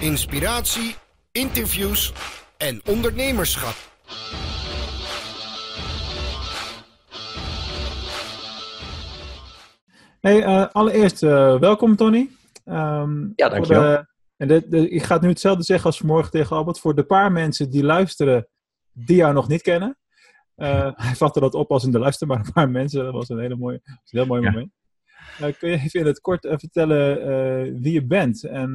inspiratie, interviews en ondernemerschap. Hey, uh, allereerst uh, welkom Tony. Um, ja, dankjewel. De, en de, de, ik ga nu hetzelfde zeggen als vanmorgen tegen Albert. Voor de paar mensen die luisteren, die jou nog niet kennen. Uh, hij vatte dat op als in de luister, maar een paar mensen. Dat was een, hele mooie, een heel mooi ja. moment. Kun je even in het kort vertellen wie je bent? En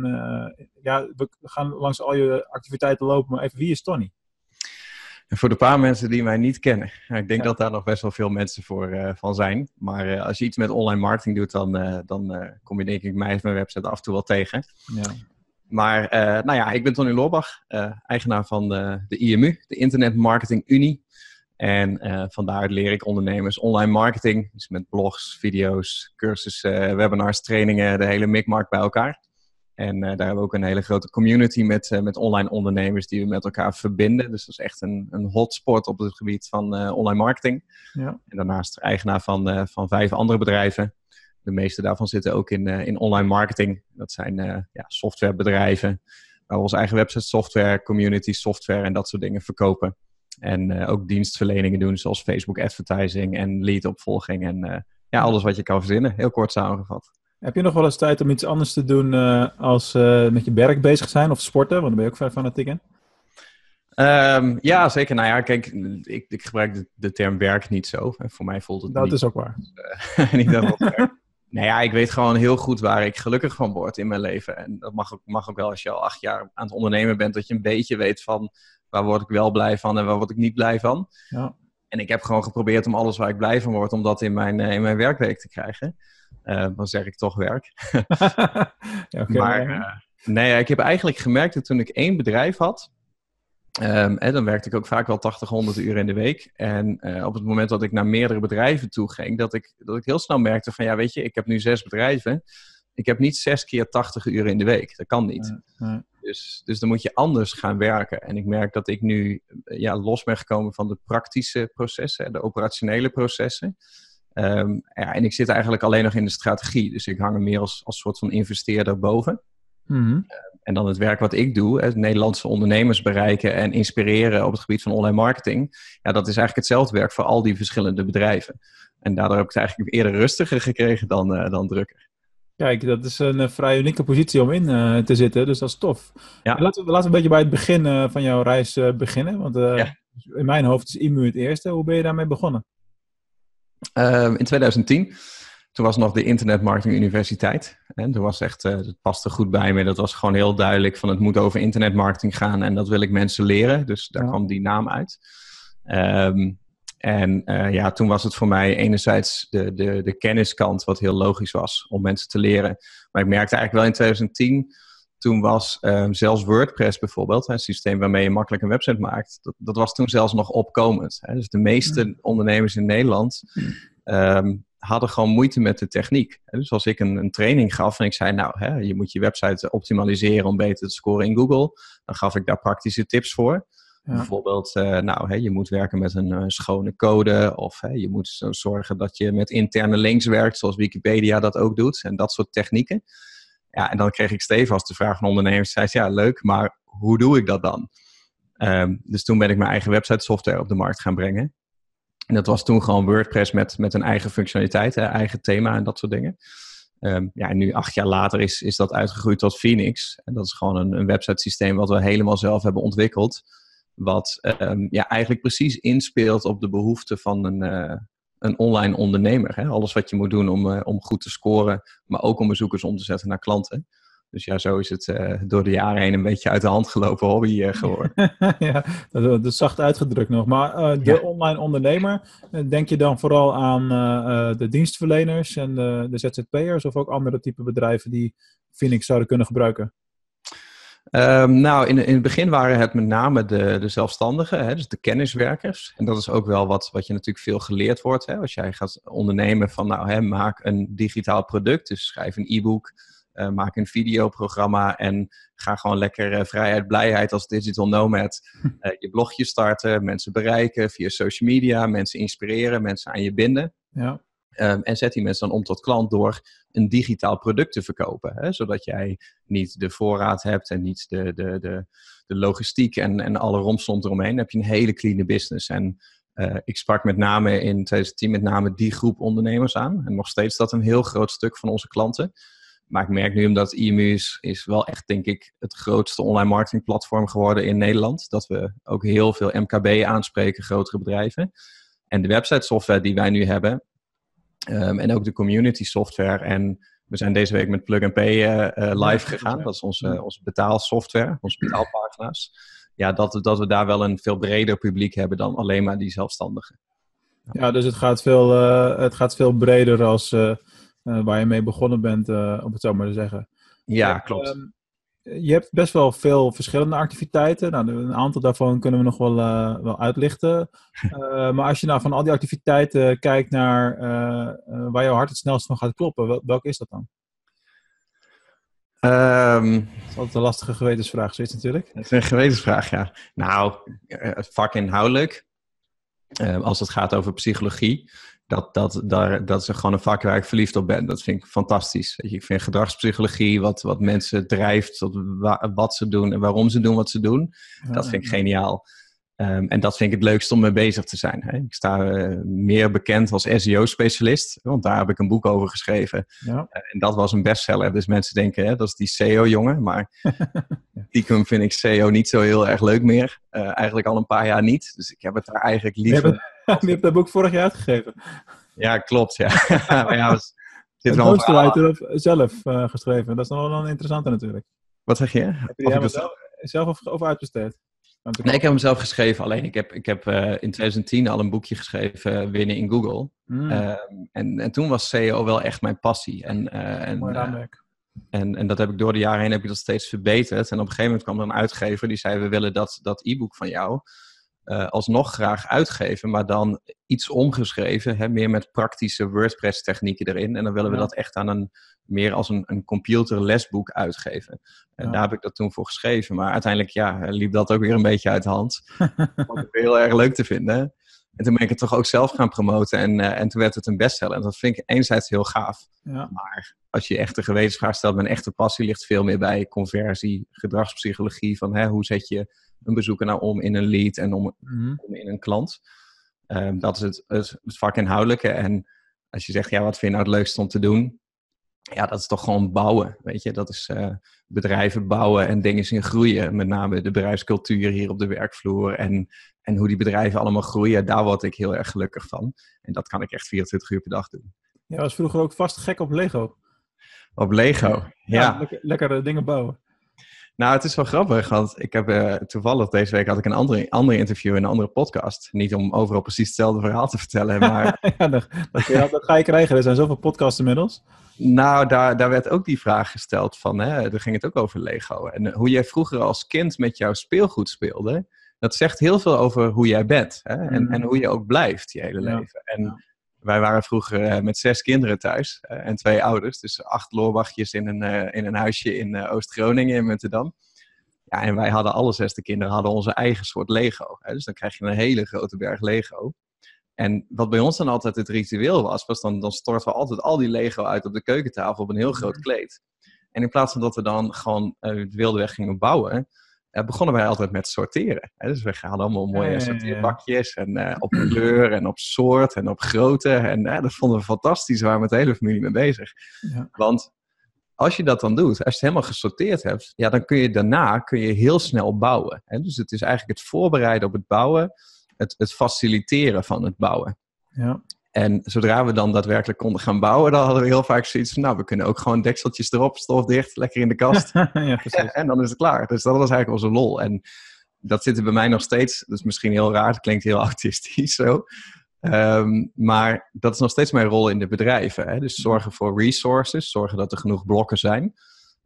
ja, we gaan langs al je activiteiten lopen, maar even wie is Tony? En voor de paar mensen die mij niet kennen, ik denk dat daar nog best wel veel mensen voor uh, van zijn. Maar uh, als je iets met online marketing doet, dan, uh, dan kom je denk ik mij en mijn website af en toe wel tegen. Ja. Maar nou ja, ik ben Tony Loorbach, eigenaar van de IMU, de Internet Marketing Unie. En vandaar leer ik ondernemers online marketing, dus met blogs, video's, cursussen, webinars, trainingen, de hele mikmarkt bij elkaar. En uh, daar hebben we ook een hele grote community met, uh, met online ondernemers die we met elkaar verbinden. Dus dat is echt een, een hotspot op het gebied van uh, online marketing. Ja. En daarnaast eigenaar van, van vijf andere bedrijven. De meeste daarvan zitten ook in, in online marketing. Dat zijn ja, softwarebedrijven waar we onze eigen website software, community software en dat soort dingen verkopen. En ook dienstverleningen doen zoals Facebook advertising en lead opvolging en ja, alles wat je kan verzinnen. Heel kort samengevat. Heb je nog wel eens tijd om iets anders te doen uh, als met je werk bezig zijn of sporten? Want dan ben je ook vrij fanatiek in. Um, ja, zeker. Nou ja, kijk, ik, ik gebruik de, de, term werk niet zo. Voor mij voelt het Dat niet, is ook waar. Uh, niet dat. Nou ja, ik weet gewoon heel goed waar ik gelukkig van word in mijn leven. En dat mag ook, mag ook wel als je al acht jaar aan het ondernemen bent, dat je een beetje weet van waar word ik wel blij van en waar word ik niet blij van. Ja. En ik heb gewoon geprobeerd om alles waar ik blij van word, om dat in mijn, in mijn werkweek te krijgen. Uh, dan zeg ik toch werk. ja, maar uh, nee, ik heb eigenlijk gemerkt dat toen ik één bedrijf had, um, hè, dan werkte ik ook vaak wel 80, 100 uur in de week. En uh, op het moment dat ik naar meerdere bedrijven toe ging, dat ik, dat ik heel snel merkte van ja, weet je, ik heb nu zes bedrijven. Ik heb niet zes keer 80 uur in de week. Dat kan niet. Dus, dus dan moet je anders gaan werken. En ik merk dat ik nu ja, los ben gekomen van de praktische processen, de operationele processen. Um, ja, en ik zit eigenlijk alleen nog in de strategie. Dus ik hang er meer als, als soort van investeerder boven. Mm -hmm. uh, en dan het werk wat ik doe, het Nederlandse ondernemers bereiken en inspireren op het gebied van online marketing. Ja, dat is eigenlijk hetzelfde werk voor al die verschillende bedrijven. En daardoor heb ik het eigenlijk eerder rustiger gekregen dan, uh, dan drukker. Kijk, dat is een uh, vrij unieke positie om in uh, te zitten, dus dat is tof. Ja. Laten, we, laten we een beetje bij het begin uh, van jouw reis beginnen, want ja. in mijn hoofd is IMU het eerste. Hoe ben je daarmee begonnen? Ehm, in 2010. Toen was nog de Internet Marketing Universiteit. En toen was echt, dat paste goed bij me. Dat was gewoon heel duidelijk van het moet over internetmarketing gaan en dat wil ik mensen leren. Dus daar kwam die naam uit. Um, en uh, ja, toen was het voor mij enerzijds de, de, de kenniskant, wat heel logisch was om mensen te leren. Maar ik merkte eigenlijk wel in 2010 toen was um, zelfs WordPress bijvoorbeeld, een systeem waarmee je makkelijk een website maakt, dat, dat was toen zelfs nog opkomend. Hè. Dus de meeste ondernemers in Nederland um, hadden gewoon moeite met de techniek. Dus als ik een, een training gaf en ik zei, nou, hè, je moet je website optimaliseren om beter te scoren in Google, dan gaf ik daar praktische tips voor. Bijvoorbeeld, uh, nou, je moet werken met een uh, schone code. Of je moet zo zorgen dat je met interne links werkt, zoals Wikipedia dat ook doet. En dat soort technieken. Ja, en dan kreeg ik stevast de vraag van ondernemers. Zei ja, leuk, maar hoe doe ik dat dan? Um, dus toen ben ik mijn eigen website software op de markt gaan brengen. En dat was toen gewoon WordPress met, met een eigen functionaliteit, eigen thema en dat soort dingen. Um, ja, en nu acht jaar later is, is dat uitgegroeid tot Phoenix. En dat is gewoon een, een website systeem wat we helemaal zelf hebben ontwikkeld. Wat um, ja, eigenlijk precies inspeelt op de behoeften van een, uh, een online ondernemer. Hè? Alles wat je moet doen om, uh, om goed te scoren, maar ook om bezoekers om te zetten naar klanten. Dus ja, zo is het uh, door de jaren heen een beetje uit de hand gelopen hobby uh, geworden. ja, dat, is zacht uitgedrukt nog. Maar uh, de ja. online ondernemer, denk je dan vooral aan de dienstverleners en de, de ZZP'ers of ook andere type bedrijven die Phoenix zouden kunnen gebruiken? Um, nou, in, in het begin waren het met name de, de zelfstandigen, hè, dus de kenniswerkers. En dat is ook wel wat, wat je natuurlijk veel geleerd wordt. Hè, als jij gaat ondernemen van, nou, hè, maak een digitaal product. Dus schrijf een e-book, uh, maak een videoprogramma en ga gewoon lekker uh, vrijheid, blijheid als digital nomad. Uh, je blogje starten, mensen bereiken via social media, mensen inspireren, mensen aan je binden. Ja. Ehm, en zet die mensen dan om tot klant door een digitaal product te verkopen. Hè? Zodat jij niet de voorraad hebt en niet de, de, de, de logistiek en, en alle romslomp eromheen. Dan heb je een hele clean business. En uh, ik sprak met name in 2010 met name die groep ondernemers aan. En nog steeds dat een heel groot stuk van onze klanten. Maar ik merk nu omdat IMU is, is wel echt, denk ik, het grootste online marketingplatform geworden in Nederland. Dat we ook heel veel MKB aanspreken, grotere bedrijven. En de website software die wij nu hebben, um, en ook de community software. En we zijn deze week met Plug and Pay uh, uh, live gegaan. Dat is onze, onze betaalsoftware, onze betaalpagina's. Ja, dat, dat we daar wel een veel breder publiek hebben dan alleen maar die zelfstandigen. Ja, dus het gaat veel, uh, het gaat veel breder als waar je mee begonnen bent, om het zo maar te zeggen. Ja, klopt. Um, je hebt best wel veel verschillende activiteiten. Nou, een aantal daarvan kunnen we nog wel, uh, wel uitlichten. maar als je nou van al die activiteiten kijkt naar waar jouw hart het snelst van gaat kloppen, wel, welke is dat dan? Um, dat is altijd een lastige gewetensvraag, zoiets natuurlijk. Dat is een gewetensvraag, ja. Nou, vakinhoudelijk, als het gaat over psychologie, dat, dat, daar, dat is gewoon een vak waar ik verliefd op ben. Dat vind ik fantastisch. Ik vind gedragspsychologie, wat, wat mensen drijft, wat, wat ze doen en waarom ze doen wat ze doen, dat vind ik geniaal. Um, en dat vind ik het leukst om mee bezig te zijn. Hè. Ik sta uh, meer bekend als SEO-specialist, want daar heb ik een boek over geschreven. Ja. Uh, en dat was een bestseller. Dus mensen denken, hè, dat is die SEO-jongen. Maar stiekem vind ik SEO niet zo heel erg leuk meer. Uh, eigenlijk al een paar jaar niet. Dus ik heb het daar eigenlijk liever... Je hebt dat boek vorig jaar uitgegeven. Ja, klopt. Ja. maar ja, was, zit wel zelf geschreven. Dat is nog wel een interessante natuurlijk. Wat zeg je? Heb je die zelf, zelf over uitbesteed? Nee, ik heb hem zelf geschreven. Alleen ik heb, ik heb uh, in 2010 al een boekje geschreven, uh, Winnen in Google. Mm. Uh, en, en toen was SEO wel echt mijn passie. En, en, en, en dat heb ik door de jaren heen heb ik dat steeds verbeterd. En op een gegeven moment kwam er een uitgever die zei: We willen dat, dat e-book van jou alsnog graag uitgeven, maar dan iets omgeschreven, hè, meer met praktische WordPress-technieken erin. En dan willen we dat echt aan een meer als een, een computerlesboek uitgeven. En daar heb ik dat toen voor geschreven. Maar uiteindelijk ja, liep dat ook weer een beetje uit de hand. Wat ik heel erg leuk te vinden. En toen ben ik het toch ook zelf gaan promoten. En, uh, en toen werd het een bestseller. En dat vind ik enerzijds heel gaaf. Ja. Maar als je echt een gewetensvraag stelt, mijn echte passie ligt veel meer bij conversie, gedragspsychologie. Van hè, hoe zet je een bezoeker nou om in een lead en om, mm-hmm. om in een klant. Um, dat is het, het, het vak inhoudelijke. En als je zegt, ja, wat vind je nou het leukste om te doen? ja, dat is toch gewoon bouwen, weet je. Dat is uh, bedrijven bouwen en dingen zien groeien. Met name de bedrijfscultuur hier op de werkvloer en, en hoe die bedrijven allemaal groeien. Daar word ik heel erg gelukkig van. En dat kan ik echt 24 uur per dag doen. Ja, was vroeger ook vast gek op Lego. Op Lego, ja. ja lekker, lekkere dingen bouwen. Nou, het is wel grappig, want ik heb uh, toevallig deze week had ik een andere, andere interview in een andere podcast. Niet om overal precies hetzelfde verhaal te vertellen, maar... ja, dat, dat, dat, ga je krijgen. Er zijn zoveel podcasts inmiddels. Nou, daar, daar werd ook die vraag gesteld van, hè, daar ging het ook over Lego. En hoe jij vroeger als kind met jouw speelgoed speelde, dat zegt heel veel over hoe jij bent. Hè? En, mm. en hoe je ook blijft je hele Ja. leven. En Ja. Wij waren vroeger eh, met zes kinderen thuis eh, en twee ouders. Dus acht loorbachjes in een, eh, in een huisje in Oost-Groningen in Muntendam. Ja, en wij hadden alle zes de kinderen hadden onze eigen soort Lego. Hè? Dus dan krijg je een hele grote berg Lego. En wat bij ons dan altijd het ritueel was, was dan, dan storten we altijd al die Lego uit op de keukentafel op een heel groot kleed. En in plaats van dat we dan gewoon uh, het wilde weg gingen bouwen, begonnen wij altijd met sorteren. Hè? Dus we gaan allemaal mooie Ja, sorteerbakjes en uh, op kleur en op soort en op grootte. En uh, dat vonden we fantastisch, daar waren we met de hele familie mee bezig. Ja. Want als je dat dan doet, als je het helemaal gesorteerd hebt, ja, dan kun je daarna kun je heel snel bouwen. Hè? Dus het is eigenlijk het voorbereiden op het bouwen, het, het faciliteren van het bouwen. Ja. En zodra we dan daadwerkelijk konden gaan bouwen, dan hadden we heel vaak zoiets van, nou, we kunnen ook gewoon dekseltjes erop, stofdicht, lekker in de kast. ja, precies. en dan is het klaar. Dus dat was eigenlijk onze lol. En dat zit er bij mij nog steeds. Dat is misschien heel raar, het klinkt heel autistisch zo. Um, maar dat is nog steeds mijn rol in de bedrijven. Hè? Dus zorgen voor resources, zorgen dat er genoeg blokken zijn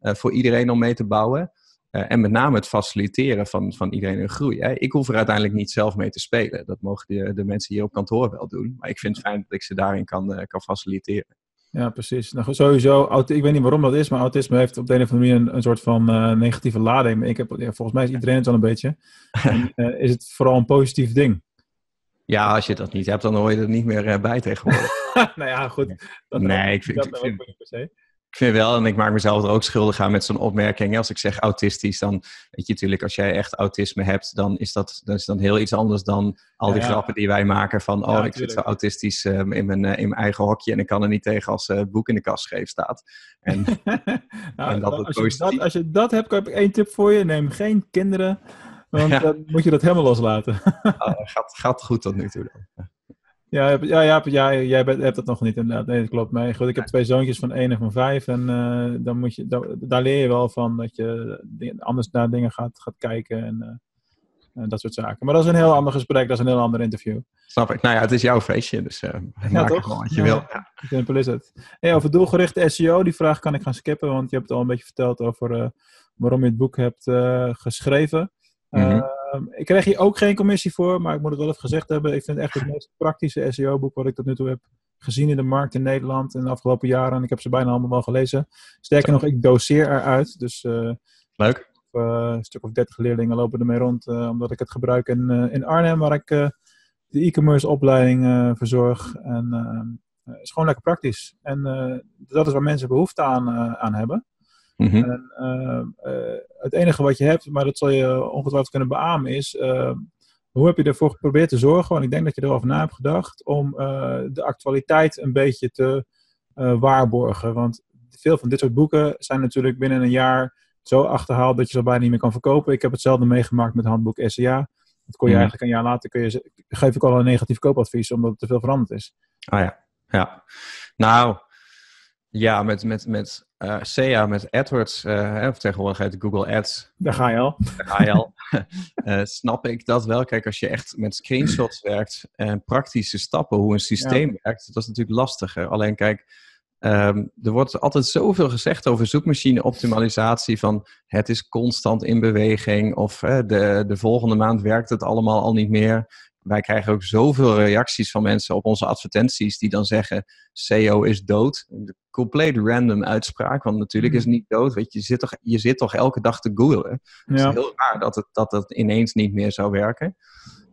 uh, voor iedereen om mee te bouwen. Uh, en met name het faciliteren van, van iedereen hun groei. Hè? Ik hoef er uiteindelijk niet zelf mee te spelen. Dat mogen de, de mensen hier op kantoor wel doen. Maar ik vind het fijn dat ik ze daarin kan, uh, kan faciliteren. Ja, precies. Nou, sowieso, ik weet niet waarom dat is, maar autisme heeft op de een of andere manier een, een soort van uh, negatieve lading. Ik heb, ja, volgens mij is iedereen het wel een beetje. En, is het vooral een positief ding. Ja, als je dat niet hebt, dan hoor je er niet meer bij tegenwoordig. nou ja, goed. Dat nee, ik vind, ik, vind, ik vind wel, en ik maak mezelf er ook schuldig aan met zo'n opmerking. Als ik zeg autistisch, dan weet je natuurlijk, als jij echt autisme hebt, dan is dat, dan is dan heel iets anders dan al die grappen die wij maken van, oh, ik zit zo autistisch um, in, mijn, uh, in mijn eigen hokje en ik kan er niet tegen als uh, het boek in de kast scheef staat. En, nou, en dat als, je dat, als je dat hebt, heb ik één tip voor je. Neem geen kinderen, want dan moet je dat helemaal loslaten. uh, gaat, gaat goed tot nu toe dan. Ja, ja, ja, ja, jij bent, hebt dat nog niet inderdaad. Nee, dat klopt. Nee, goed, ik heb twee zoontjes van één en van vijf. En uh, dan moet je, daar, daar, leer je wel van dat je anders naar dingen gaat, gaat kijken en, uh, en, dat soort zaken. Maar dat is een heel ander gesprek, dat is een heel ander interview. Snap ik. Nou ja, het is jouw feestje, dus uh, ja, maak toch? wat je wil. Ja. Simpel is het. Hey, over doelgerichte SEO, die vraag kan ik gaan skippen, want je hebt al een beetje verteld over waarom je het boek hebt geschreven. Mm -hmm. Um, ik kreeg hier ook geen commissie voor, maar ik moet het wel even gezegd hebben. Ik vind het echt het meest praktische SEO-boek wat ik tot nu toe heb gezien in de markt in Nederland in de afgelopen jaren. En ik heb ze bijna allemaal wel gelezen. Sterker nog, ik doseer eruit. Dus uh, Leuk. Uh, een stuk of dertig leerlingen lopen ermee rond, uh, omdat ik het gebruik in, in Arnhem, waar ik de e-commerce opleiding verzorg. En het is gewoon lekker praktisch. En dat is waar mensen behoefte aan, aan hebben. Mhm. en, uh, uh, het enige wat je hebt, maar dat zal je ongetwijfeld kunnen beamen, is uh, hoe heb je ervoor geprobeerd te zorgen? Want ik denk dat je erover na hebt gedacht om de actualiteit een beetje te waarborgen. Want veel van dit soort boeken zijn natuurlijk binnen een jaar zo achterhaald dat je ze bijna niet meer kan verkopen. Ik heb hetzelfde meegemaakt met handboek SCA. Dat kon je mhm. eigenlijk een jaar later, kun je, geef ik al een negatief koopadvies omdat het te veel veranderd is. Ah ja, ja. Nou, ja, met, met, met uh, SEA, met AdWords, uh, of tegenwoordig heet Google Ads. Daar ga je al. Daar ga je al. uh, snap ik dat wel. Kijk, als je echt met screenshots werkt en praktische stappen, hoe een systeem werkt, dat is natuurlijk lastiger. Alleen kijk, um, er wordt altijd zoveel gezegd over zoekmachine-optimalisatie, van het is constant in beweging, of de, de volgende maand werkt het allemaal al niet meer wij krijgen ook zoveel reacties van mensen op onze advertenties die dan zeggen SEO is dood. compleet random uitspraak, want natuurlijk is het niet dood. Weet je, je zit toch, je zit toch elke dag te googlen. Het is heel raar dat het, dat het ineens niet meer zou werken.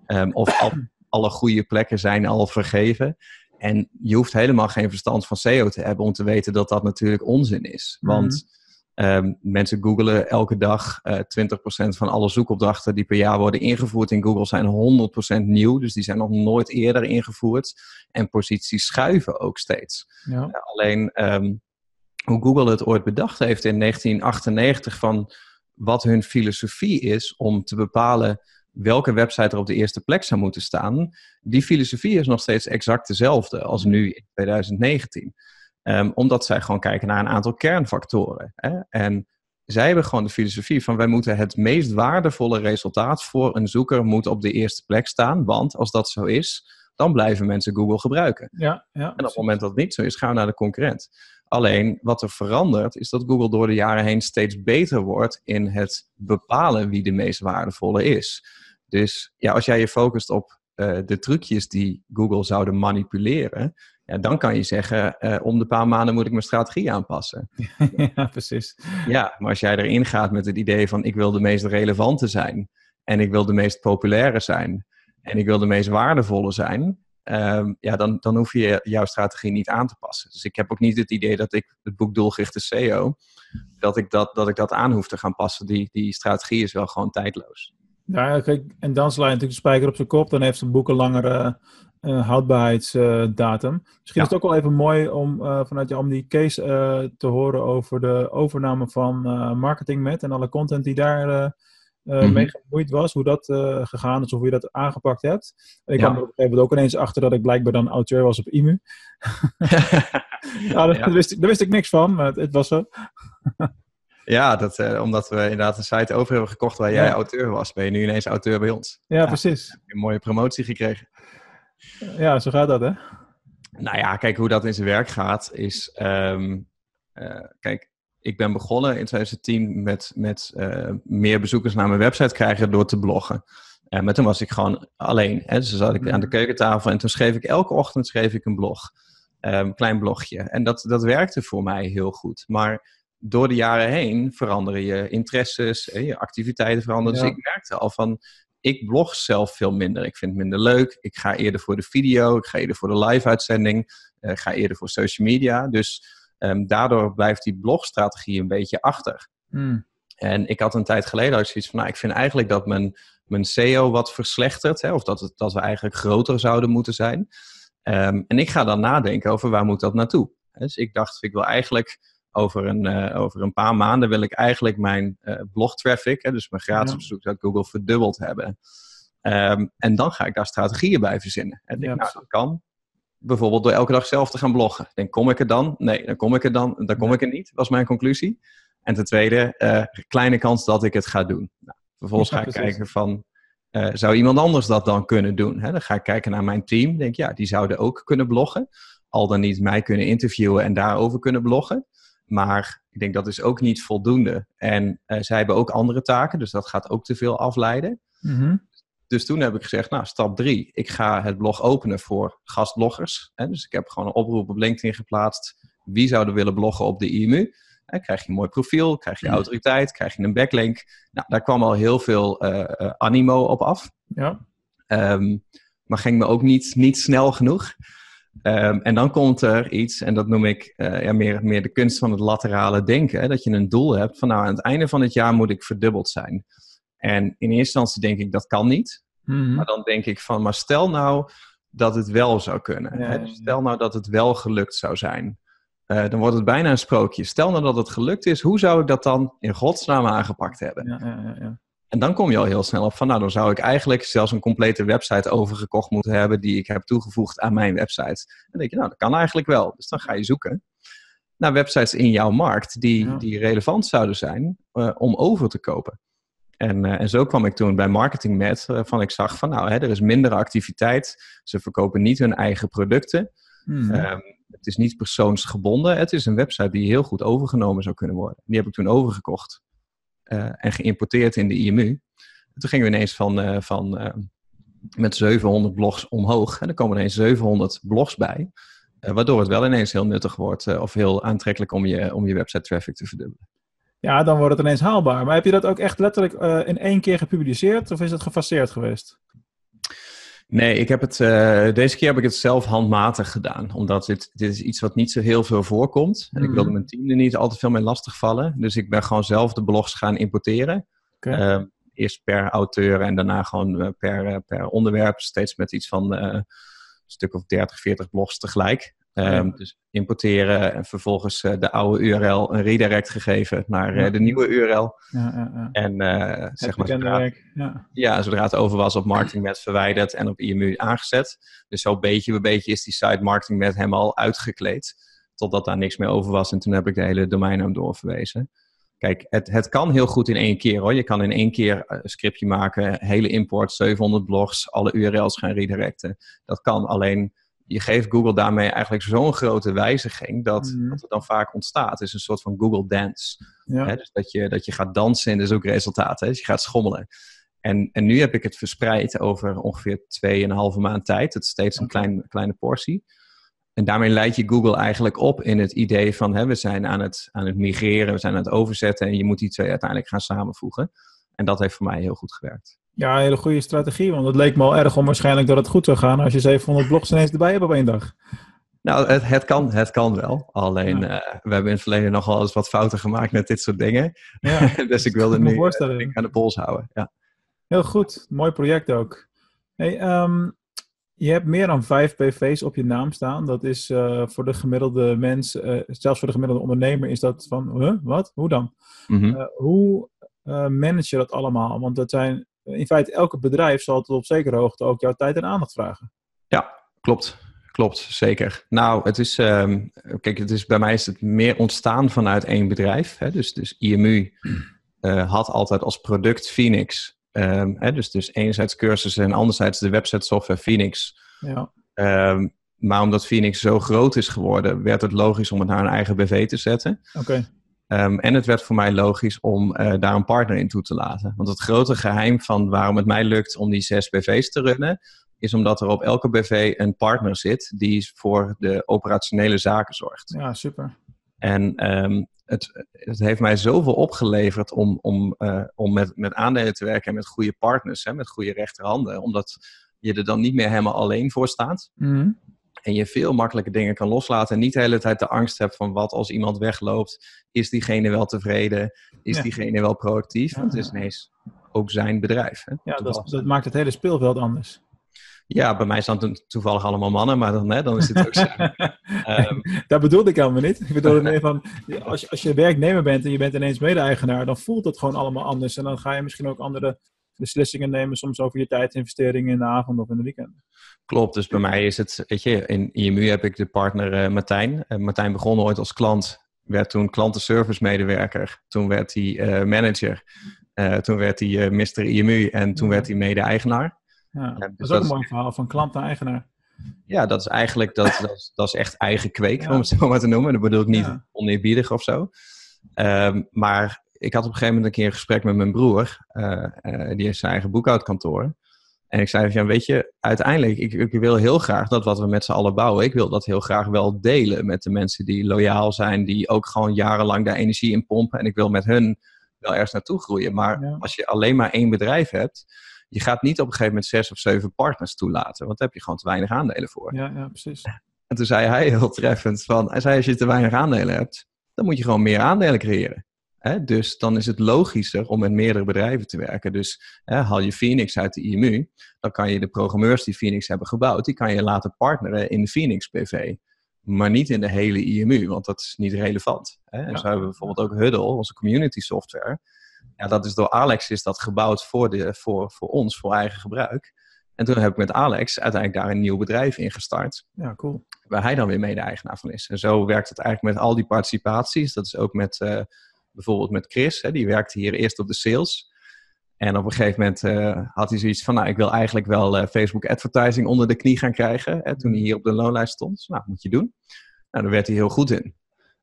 Um, of al, alle goede plekken zijn al vergeven. En je hoeft helemaal geen verstand van SEO te hebben om te weten dat dat natuurlijk onzin is. Want mhm. Um, mensen googelen elke dag. Uh, eh, 20% van alle zoekopdrachten die per jaar worden ingevoerd in Google zijn 100% nieuw. Dus die zijn nog nooit eerder ingevoerd. En posities schuiven ook steeds. Ja. Uh, alleen um, hoe Google het ooit bedacht heeft in 1998 van wat hun filosofie is om te bepalen welke website er op de eerste plek zou moeten staan. Die filosofie is nog steeds exact dezelfde als nu in 2019. Um, omdat zij gewoon kijken naar een aantal kernfactoren. Hè? En zij hebben gewoon de filosofie van wij moeten het meest waardevolle resultaat voor een zoeker moet op de eerste plek staan. Want als dat zo is, dan blijven mensen Google gebruiken. Ja, ja, en op het moment dat het niet zo is, gaan we naar de concurrent. Alleen wat er verandert, is dat Google door de jaren heen steeds beter wordt in het bepalen wie de meest waardevolle is. Dus ja, als jij je focust op uh, de trucjes die Google zouden manipuleren, ja, dan kan je zeggen, uh, om de paar maanden moet ik mijn strategie aanpassen. ja, precies. Ja, maar als jij erin gaat met het idee van ik wil de meest relevante zijn en ik wil de meest populaire zijn en ik wil de meest waardevolle zijn, um, ja, dan, dan hoef je jouw strategie niet aan te passen. Dus ik heb ook niet het idee dat ik het boek Doelgerichte SEO, dat ik dat, dat ik dat aan hoef te gaan passen. Die, die strategie is wel gewoon tijdloos. Ja, kijk, en dan sla je natuurlijk de spijker op zijn kop. Dan heeft een boek een langere uh, houdbaarheidsdatum. Misschien is het ook wel even mooi om uh, vanuit jou om die case uh, te horen over de overname van MarketingMed en alle content die daar mm-hmm. mee gemoeid was. Hoe dat gegaan is of hoe je dat aangepakt hebt. ik kwam er op een gegeven moment ook ineens achter dat ik blijkbaar dan auteur was op IMU. ja, daar, wist ik, daar wist ik niks van, maar het, het was zo. Ja, dat, omdat we inderdaad een site over hebben gekocht waar jij auteur was, ben je nu ineens auteur bij ons. Ja, ja precies. Heb je een mooie promotie gekregen. Ja, zo gaat dat, hè? Nou ja, kijk, hoe dat in zijn werk gaat is... Um, uh, kijk, ik ben begonnen in 2010 met, met uh, meer bezoekers naar mijn website krijgen door te bloggen. Uh, maar toen was ik gewoon alleen. Hè? Dus zat ik aan de keukentafel en toen schreef ik elke ochtend schreef ik een blog. Een um, klein blogje. En dat, dat werkte voor mij heel goed. Maar door de jaren heen veranderen je interesses, je activiteiten veranderen. Dus ik merkte al van, ik blog zelf veel minder. Ik vind het minder leuk. Ik ga eerder voor de video, ik ga eerder voor de live-uitzending, uh, ga eerder voor social media. Dus um, daardoor blijft die blogstrategie een beetje achter. Hmm. En ik had een tijd geleden ook zoiets van, nou, ik vind eigenlijk dat mijn, mijn SEO wat verslechtert, hè, of dat, het, dat we eigenlijk groter zouden moeten zijn. Um, en ik ga dan nadenken over waar moet dat naartoe. Dus ik dacht, ik wil eigenlijk over een, uh, over een paar maanden wil ik eigenlijk mijn uh, blogtraffic, hè, dus mijn gratis Ja. bezoek uit Google, verdubbeld hebben. Ehm, en dan ga ik daar strategieën bij verzinnen. En denk, Ja, nou, dat kan bijvoorbeeld door elke dag zelf te gaan bloggen. Denk, kom ik er dan? Nee, dan kom ik er dan. Dan kom ik er niet, was mijn conclusie. En ten tweede, eh, kleine kans dat ik het ga doen. Nou, vervolgens Ja, ga ik precies. kijken van, eh, zou iemand anders dat dan kunnen doen? Hè? Dan ga ik kijken naar mijn team. Denk, ja, die zouden ook kunnen bloggen. Al dan niet mij kunnen interviewen en daarover kunnen bloggen. Maar ik denk dat is ook niet voldoende. En eh, zij hebben ook andere taken, dus dat gaat ook te veel afleiden. Mhm. Dus toen heb ik gezegd, nou, stap drie. Ik ga het blog openen voor gastbloggers. Hè? Dus ik heb gewoon een oproep op LinkedIn geplaatst. Wie zou er willen bloggen op de IMU? Hè, krijg je een mooi profiel, krijg je autoriteit, krijg je een backlink. Nou, daar kwam al heel veel eh, eh, animo op af. Ja. Ehm, maar ging me ook niet, niet snel genoeg. Ehm, en dan komt er iets, en dat noem ik eh, ja, meer, meer de kunst van het laterale denken. Hè, dat je een doel hebt van nou aan het einde van het jaar moet ik verdubbeld zijn. En in eerste instantie denk ik dat kan niet. Mhm. Maar dan denk ik van, maar stel nou dat het wel zou kunnen. Ja, hè? Dus. Stel nou dat het wel gelukt zou zijn. Eh, dan wordt het bijna een sprookje. Stel nou dat het gelukt is, hoe zou ik dat dan in godsnaam aangepakt hebben? Ja, ja, ja, ja. En dan kom je al heel snel op van, nou dan zou ik eigenlijk zelfs een complete website overgekocht moeten hebben die ik heb toegevoegd aan mijn website. Dan denk je, nou dat kan eigenlijk wel. Dus dan ga je zoeken naar websites in jouw markt die, Ja. die relevant zouden zijn eh, om over te kopen. En, eh, en zo kwam ik toen bij MarketingMed, eh, van ik zag van nou, hè, er is minder activiteit. Ze verkopen niet hun eigen producten. Mhm. Ehm, het is niet persoonsgebonden. Het is een website die heel goed overgenomen zou kunnen worden. Die heb ik toen overgekocht en geïmporteerd in de IMU. En toen gingen we ineens van, eh, van eh, met 700 blogs omhoog. En er komen ineens 700 blogs bij. eh, waardoor het wel ineens heel nuttig wordt eh, of heel aantrekkelijk om je, om je website traffic te verdubbelen. ja, dan wordt het ineens haalbaar. Maar heb je dat ook echt letterlijk eh, in één keer gepubliceerd? Of is het gefaseerd geweest? Nee, ik heb het, eh, deze keer heb ik het zelf handmatig gedaan. Omdat dit, dit is iets wat niet zo heel veel voorkomt. En ik Mhm. wilde mijn team er niet al te veel mee lastigvallen. Dus ik ben gewoon zelf de blogs gaan importeren. Oké. Eh, eerst per auteur en daarna gewoon eh, per, eh, per onderwerp. Steeds met iets van een stuk of 30, 40 blogs tegelijk. Ehm, Ja. Dus importeren en vervolgens eh, de oude URL een redirect gegeven naar eh, de nieuwe URL. Ja, ja, ja. En eh, zeg maar, zodra. Ja. ja, zodra het over was op MarketingMed verwijderd en op IMU aangezet. Dus zo beetje bij beetje is die site MarketingMed helemaal uitgekleed. Totdat daar niks meer over was en toen heb ik de hele domeinnaam doorverwezen. Kijk, het, het kan heel goed in één keer hoor. Je kan in één keer een scriptje maken, hele import, 700 blogs, alle URL's gaan redirecten. Dat kan, alleen je geeft Google daarmee eigenlijk zo'n grote wijziging dat, Mhm. dat er dan vaak ontstaat. Is een soort van Google Dance. Ja. Hè? Dus dat je, dat je gaat dansen en dat is ook resultaat. Hè? Dus je gaat schommelen. En, en nu heb ik het verspreid over ongeveer 2,5 maand tijd. Het is steeds een klein, kleine portie. En daarmee leid je Google eigenlijk op in het idee van hè, we zijn aan het, aan het migreren, we zijn aan het overzetten en je moet die twee uiteindelijk gaan samenvoegen. En dat heeft voor mij heel goed gewerkt. Ja, een hele goede strategie. Want het leek me al erg onwaarschijnlijk dat het goed zou gaan als je 700 blogs ineens erbij hebt op één dag. Nou, het, het, kan, het kan wel. Alleen, Ja. eh, we hebben in het verleden nogal eens wat fouten gemaakt met dit soort dingen. Ja, dus ik wilde nu eh, aan de pols houden. Ja. heel goed. Mooi project ook. Hey, ehm, je hebt meer dan vijf PV's op je naam staan. Dat is eh, voor de gemiddelde mens, zelfs voor de gemiddelde ondernemer, is dat van, huh, wat? Hoe dan? Mhm. Hoe manage je dat allemaal? Want dat zijn, in feite, elke bedrijf zal tot op zekere hoogte ook jouw tijd en aandacht vragen. Ja, klopt. Klopt, zeker. Nou, het is, ehm, kijk, het is, bij mij is het meer ontstaan vanuit één bedrijf. Hè? Dus, dus IMU eh, had altijd als product Phoenix. ehm, hè? Dus, dus enerzijds cursussen en anderzijds de website software Phoenix. Ja, Ehm, maar omdat Phoenix zo groot is geworden, werd het logisch om het naar een eigen BV te zetten. oké. Ehm, en het werd voor mij logisch om eh, daar een partner in toe te laten. Want het grote geheim van waarom het mij lukt om die zes BV's te runnen, is omdat er op elke BV een partner zit die voor de operationele zaken zorgt. Ja, super. En ehm, het, het heeft mij zoveel opgeleverd om, om, uh, om met, met aandelen te werken en met goede partners, hè, met goede rechterhanden. Omdat je er dan niet meer helemaal alleen voor staat. Mm. En je veel makkelijker dingen kan loslaten. En niet de hele tijd de angst hebt van wat als iemand wegloopt. Is diegene wel tevreden? Is Ja. diegene wel proactief? Want het is ineens ook zijn bedrijf. Hè? Ja, dat, dat maakt het hele speelveld anders. ja, bij mij staan to- toevallig allemaal mannen, maar dan, hè, dan is het ook zo. Ehm, Dat bedoelde ik helemaal niet. Ik bedoelde meer van, als je, als je werknemer bent en je bent ineens mede-eigenaar, dan voelt het gewoon allemaal anders. En dan ga je misschien ook andere beslissingen nemen, soms over je tijdsinvesteringen in de avond of in de weekend. Klopt, dus bij mij is het, weet je, in IMU heb ik de partner eh, Martijn. Eh, Martijn begon ooit als klant, werd toen klantenservice medewerker, toen werd hij eh, manager, toen werd hij Mr. IMU en toen werd hij mede-eigenaar. Ja, dus dat is ook dat een mooi verhaal van klant naar eigenaar. Ja, dat is eigenlijk, dat, dat, is- dat is echt eigen kweek, Ja. om het zo maar te noemen. Dat bedoel ik niet Ja. oneerbiedig of zo. Ehm, maar ik had op een gegeven moment een keer een gesprek met mijn broer. eh, eh, die heeft zijn eigen boekhoudkantoor. En ik zei van, ja, weet je, uiteindelijk, ik, ik wil heel graag dat wat we met z'n allen bouwen, ik wil dat heel graag wel delen met de mensen die loyaal zijn, die ook gewoon jarenlang daar energie in pompen. En ik wil met hun wel ergens naartoe groeien. Maar Ja. als je alleen maar één bedrijf hebt, je gaat niet op een gegeven moment zes of zeven partners toelaten, want daar heb je gewoon te weinig aandelen voor. Ja, ja, precies. En toen zei hij heel treffend van, hij zei als je te weinig aandelen hebt, dan moet je gewoon meer aandelen creëren. Hè? Dus dan is het logischer om met meerdere bedrijven te werken. Dus hè, haal je Phoenix uit de IMU, dan kan je de programmeurs die Phoenix hebben gebouwd, die kan je laten partneren in de Phoenix PV. Maar niet in de hele IMU, want dat is niet relevant. Hè? En Ja. zo hebben we bijvoorbeeld ook Huddle, onze community software. Ja, dat is door Alex is dat gebouwd voor, de, voor, voor ons, voor eigen gebruik. En toen heb ik met Alex uiteindelijk daar een nieuw bedrijf in gestart Ja, cool. waar hij dan weer mede-eigenaar van is. En zo werkt het eigenlijk met al die participaties. Dat is ook met eh, bijvoorbeeld met Chris, hè, die werkte hier eerst op de sales. En op een gegeven moment eh, had hij zoiets van, nou, ik wil eigenlijk wel eh, Facebook advertising onder de knie gaan krijgen. Hè, toen hij hier op de loonlijst stond. Nou, moet je doen. Nou, daar werd hij heel goed in.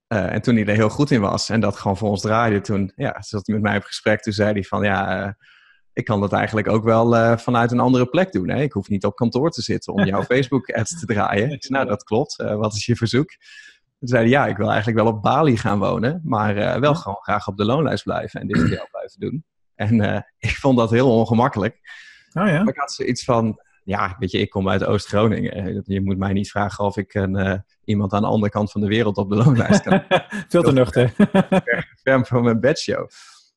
Eh, en toen hij er heel goed in was en dat gewoon voor ons draaide, toen ja, zat hij met mij op gesprek. Toen zei hij van, ja, ik kan dat eigenlijk ook wel vanuit een andere plek doen. Hè? Ik hoef niet op kantoor te zitten om jouw Facebook-ads te draaien. Ik zei, nou, dat klopt. Wat is je verzoek? Toen zei hij, ja, ik wil eigenlijk wel op Bali gaan wonen, maar eh, wel gewoon graag op de loonlijst blijven en dit deel blijven doen. En eh, ik vond dat heel ongemakkelijk. Oh ja. Maar ik had zoiets van, ja, weet je, ik kom uit Oost-Groningen. Je moet mij niet vragen of ik een, eh, iemand aan de andere kant van de wereld op de loonlijst kan. Veel te nuchter. Ver van mijn bedshow.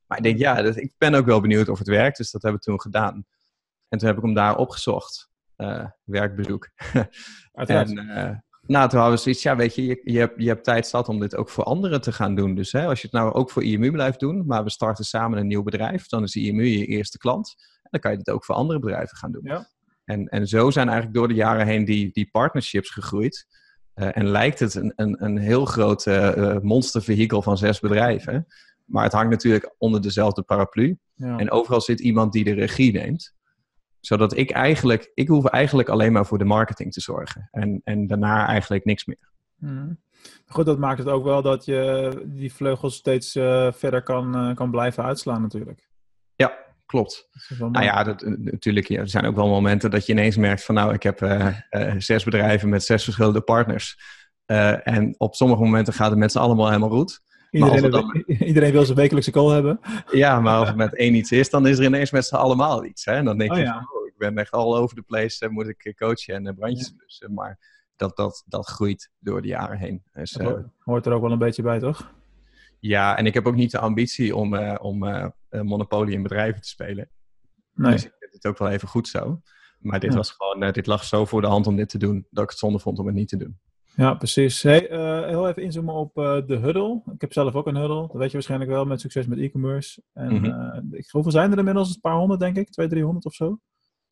Maar ik denk, ja, dat, ik ben ook wel benieuwd of het werkt. Dus dat hebben we toen gedaan. En toen heb ik hem daar opgezocht. eh, werkbezoek. En nou, toen hadden we zoiets, ja, weet je, je, je, hebt, je hebt tijd zat om dit ook voor anderen te gaan doen. Dus hè, als je het nou ook voor IMU blijft doen, maar we starten samen een nieuw bedrijf, dan is IMU je eerste klant. En dan kan je dit ook voor andere bedrijven gaan doen. Ja. En, en zo zijn eigenlijk door de jaren heen die, die partnerships gegroeid. Eh, en lijkt het een, een, een heel groot eh, monstervehikel van zes bedrijven. Maar het hangt natuurlijk onder dezelfde paraplu. Ja. En overal zit iemand die de regie neemt. Zodat ik eigenlijk, ik hoef eigenlijk alleen maar voor de marketing te zorgen. En, en daarna eigenlijk niks meer. Mhm. Goed, dat maakt het ook wel dat je die vleugels steeds eh, verder kan, eh, kan blijven uitslaan natuurlijk. Ja, klopt. Nou ja, dat, eh, natuurlijk, ja, er zijn ook wel momenten dat je ineens merkt van nou, ik heb zes bedrijven met zes verschillende partners. En op sommige momenten gaat het met z'n allemaal helemaal goed. iedereen, wil zijn wekelijkse call hebben. Ja, maar als het met één iets is, dan is er ineens met z'n allemaal iets. Hè? En dan denk Oh je ja. van, oh, ik ben echt all over the place, moet ik eh, coachen en eh, brandjes blussen. Maar dat, dat, dat groeit door de jaren heen. Dus, Dat eh, hoort- er ook wel een beetje bij, toch? ja, en ik heb ook niet de ambitie om, om monopolie in bedrijven te spelen. Nee. Dus ik vind het ook wel even goed zo. Maar dit Ja. was gewoon, dit lag zo voor de hand om dit te doen, dat ik het zonde vond om het niet te doen. Ja, precies. Hey, eh, heel even inzoomen op eh, de huddle. Ik heb zelf ook een huddle. Dat weet je waarschijnlijk wel, met succes met e-commerce. En eh, ik, hoeveel zijn er inmiddels? Een paar honderd, denk ik. Twee, driehonderd of zo.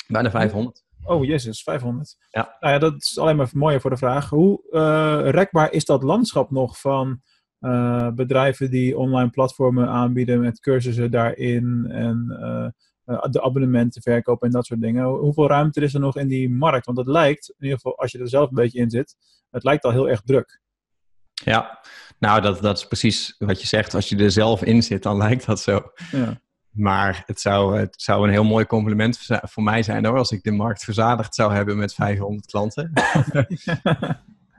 Bijna 500. Oh, jezus, 500. Ja. Nou ja, dat is alleen maar mooier voor de vraag. Hoe rekbaar is dat landschap nog van bedrijven die online platformen aanbieden met cursussen daarin en de abonnementen verkopen en dat soort dingen? Hoe- Hoeveel ruimte is er nog in die markt? Want het lijkt, in ieder geval als je er zelf een beetje in zit, het lijkt al heel erg druk. Ja, nou dat, dat is precies wat je zegt. Als je er zelf in zit, dan lijkt dat zo. Ja. Maar het zou, het zou een heel mooi compliment voor- voor mij zijn hoor, als ik de markt verzadigd zou hebben met 500 klanten.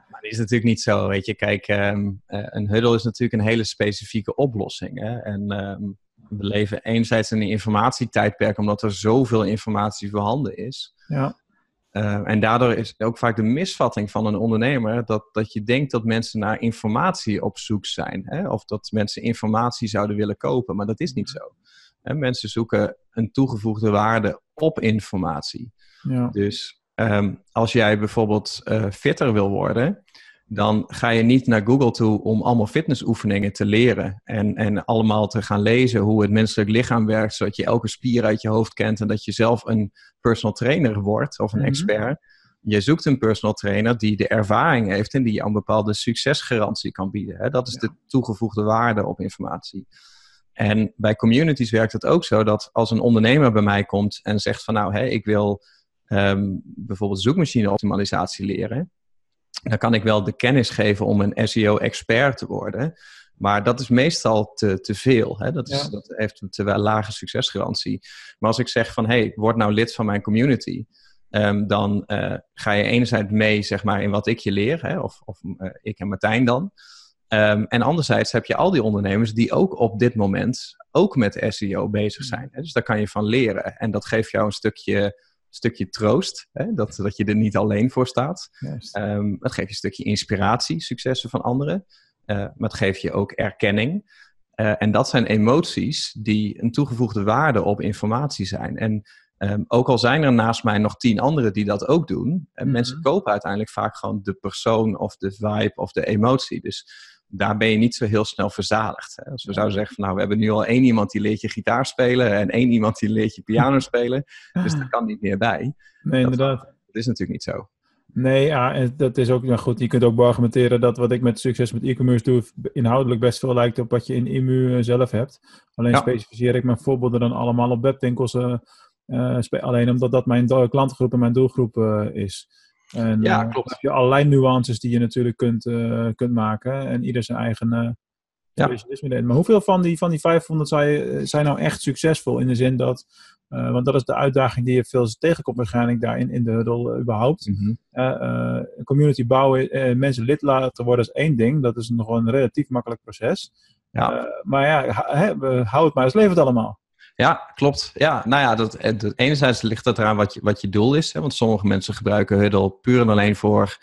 Maar dat is natuurlijk niet zo. Weet je, kijk, ehm, eh, een huddle is natuurlijk een hele specifieke oplossing. Hè? En ehm, we leven enerzijds in een informatietijdperk, omdat er zoveel informatie voorhanden is. Ja. Uh, en daardoor is ook vaak de misvatting van een ondernemer dat, dat je denkt dat mensen naar informatie op zoek zijn. Hè? Of dat mensen informatie zouden willen kopen, maar dat is niet zo. Hè? Mensen zoeken een toegevoegde waarde op informatie. Ja. Dus um, als jij bijvoorbeeld uh, fitter wil worden, dan ga je niet naar Google toe om allemaal fitnessoefeningen te leren. En, en allemaal te gaan lezen hoe het menselijk lichaam werkt, zodat je elke spier uit je hoofd kent en dat je zelf een personal trainer wordt of een Mhm. expert. Je zoekt een personal trainer die de ervaring heeft en die je een bepaalde succesgarantie kan bieden. Hè? Dat is de toegevoegde waarde op informatie. En bij communities werkt het ook zo dat als een ondernemer bij mij komt en zegt van nou, hè, ik wil ehm, bijvoorbeeld zoekmachine optimalisatie leren, dan kan ik wel de kennis geven om een SEO-expert te worden. Maar dat is meestal te, te veel. Hè? Dat, is, Ja. dat heeft een te lage succesgarantie. Maar als ik zeg van, hey, word nou lid van mijn community. ehm, dan eh, ga je enerzijds mee zeg maar, in wat ik je leer. Hè? Of, of eh, ik en Martijn dan. Ehm, en anderzijds heb je al die ondernemers die ook op dit moment ook met SEO bezig zijn. Hè? Dus daar kan je van leren. En dat geeft jou een stukje, stukje troost. Hè? Dat, dat je er niet alleen voor staat. Ehm het geeft je een stukje inspiratie, successen van anderen. Eh, maar het geeft je ook erkenning. Eh, en dat zijn emoties die een toegevoegde waarde op informatie zijn. En ehm, ook al zijn er naast mij nog tien anderen die dat ook doen, en Mhm. mensen kopen uiteindelijk vaak gewoon de persoon of de vibe of de emotie. Dus daar ben je niet zo heel snel verzadigd. Hè? Als we zouden zeggen van nou, we hebben nu al één iemand die leert je gitaar spelen en één iemand die leert je piano spelen. Dus daar kan niet meer bij. Nee, inderdaad. Dat is natuurlijk niet zo. Nee, ja, en dat is ook nou goed. Je kunt ook beargumenteren dat wat ik met succes met e-commerce doe, inhoudelijk best veel lijkt op wat je in IMU eh, zelf hebt. Alleen Ja. specificeer ik mijn voorbeelden dan allemaal op webwinkels. spe- alleen omdat dat mijn klantengroep en mijn doelgroep is. En, Ja, eh, klopt. heb je allerlei nuances die je natuurlijk kunt, eh, kunt maken. En ieder zijn eigen eh Ja. specialisme. Maar hoeveel van die, van die 500 zijn, zijn nou echt succesvol? In de zin dat, want dat is de uitdaging die je veel tegenkomt waarschijnlijk daarin in de huddle überhaupt. Een community bouwen, mensen lid laten worden is één ding. Dat is nog een relatief makkelijk proces. Ja. Maar ja, hou het maar eens levend allemaal. Ja, klopt. Ja, nou ja, dat, het- het- enerzijds ligt het eraan wat je, wat je doel is. Hè? Want sommige mensen gebruiken Huddle puur en alleen voor,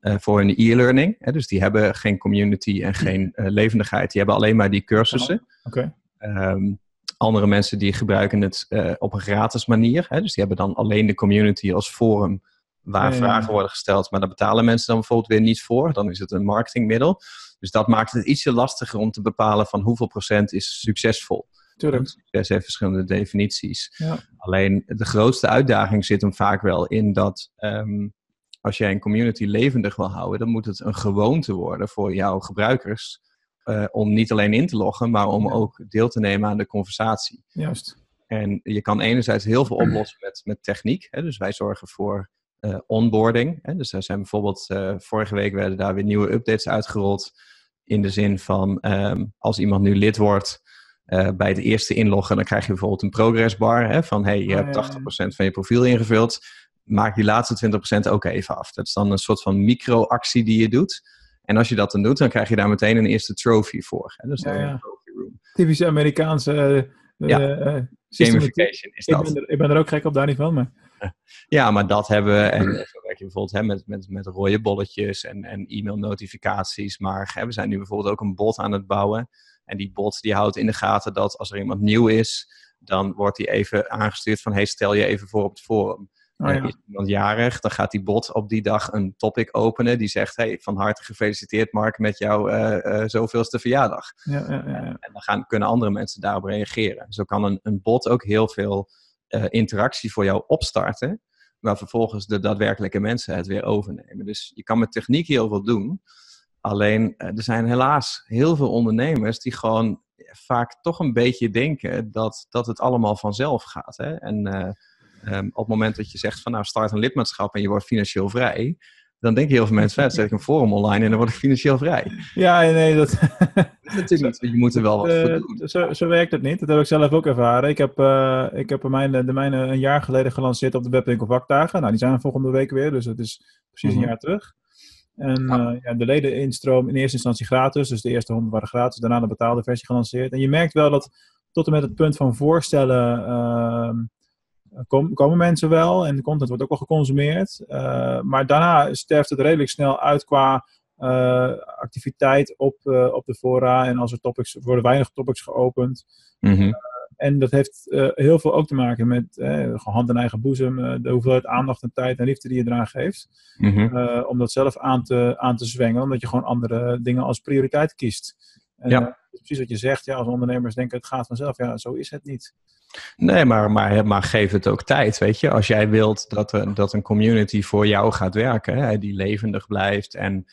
eh, voor hun e-learning. Dus die hebben geen community en geen eh, levendigheid. Die hebben alleen maar die cursussen. Oké. Ehm, andere mensen die gebruiken het eh, op een gratis manier. Hè? Dus die hebben dan alleen de community als forum waar Ja, ja, ja. vragen worden gesteld. Maar daar betalen mensen dan bijvoorbeeld weer niet voor. Dan is het een marketingmiddel. Dus dat maakt het ietsje lastiger om te bepalen van hoeveel procent is succesvol. Tuurlijk. Succes heeft verschillende definities. Ja. Alleen de grootste uitdaging zit hem vaak wel in dat ehm, als jij een community levendig wil houden, dan moet het een gewoonte worden voor jouw gebruikers. eh, om niet alleen in te loggen, maar om Ja. ook deel te nemen aan de conversatie. Juist. En je kan enerzijds heel veel oplossen met, met techniek. Hè? Dus wij zorgen voor eh, onboarding. Hè? Dus er zijn bijvoorbeeld, eh, vorige week werden daar weer nieuwe updates uitgerold. In de zin van, ehm, als iemand nu lid wordt, eh, bij het eerste inloggen, dan krijg je bijvoorbeeld een progressbar. Hè? Van, hey, je Ah, hebt ja, 80% van je profiel ingevuld. Maak die laatste 20% ook even af. Dat is dan een soort van micro-actie die je doet. En als je dat dan doet, dan krijg je daar meteen een eerste trophy voor. Hè? Dus dan Ja, ja. een trophy room. Typische Amerikaanse Ja. systematiek. Gamification is Ik dat. ben, er, ik ben er ook gek op, daar niet van. Maar Ja, maar dat hebben we. En zo werk je bijvoorbeeld hè, met, met, met rode bolletjes en, en e-mail-notificaties. Maar hè, we zijn nu bijvoorbeeld ook een bot aan het bouwen. En die bot die houdt in de gaten dat als er iemand nieuw is, dan wordt die even aangestuurd van: hey, stel je even voor op het forum. oh, ja. Is iemand jarig, dan gaat die bot op die dag een topic openen. Die zegt: Hey, van harte gefeliciteerd, Mark, met jouw eh, eh, zoveelste verjaardag. Ja, ja. En dan gaan, kunnen andere mensen daarop reageren. Zo kan een, een bot ook heel veel eh, interactie voor jou opstarten, waar vervolgens de daadwerkelijke mensen het weer overnemen. Dus je kan met techniek heel veel doen. Alleen eh, er zijn helaas heel veel ondernemers die gewoon vaak toch een beetje denken dat, dat het allemaal vanzelf gaat. Hè? En eh, ehm, op het moment dat je zegt van nou start een lidmaatschap en je wordt financieel vrij, dan denken heel veel mensen, van, zet ik een forum online en dan word ik financieel vrij. Ja, nee, dat, Dat is natuurlijk niet, je moet er wel wat voor Eh, doen. zo, zo werkt het niet. Dat heb ik zelf ook ervaren. Ik heb, ik heb mijn, de mijne een jaar geleden gelanceerd op de webwinkel vakdagen. Nou, die zijn volgende week weer, dus het is precies Mhm. een jaar terug. En Ja. ja. de ledeninstroom in eerste instantie gratis. Dus de eerste 100 waren gratis. Daarna de betaalde versie gelanceerd. En je merkt wel dat tot en met het punt van voorstellen ehm, kom- komen mensen wel. En de content wordt ook wel geconsumeerd. Eh, maar daarna sterft het redelijk snel uit qua eh, activiteit op, eh, op de fora. En als er topics, worden weinig topics geopend. Mhm. En dat heeft eh, heel veel ook te maken met eh, hand in eigen boezem. eh, de hoeveelheid aandacht en tijd en liefde die je eraan geeft. Mhm. om dat zelf aan te, aan te zwengen. Omdat je gewoon andere dingen als prioriteit kiest. En, Ja. precies wat je zegt. Ja, als ondernemers denken het gaat vanzelf. Ja, zo is het niet. Nee, maar, maar, maar geef het ook tijd, weet je. Als jij wilt dat, dat een community voor jou gaat werken, hè, die levendig blijft en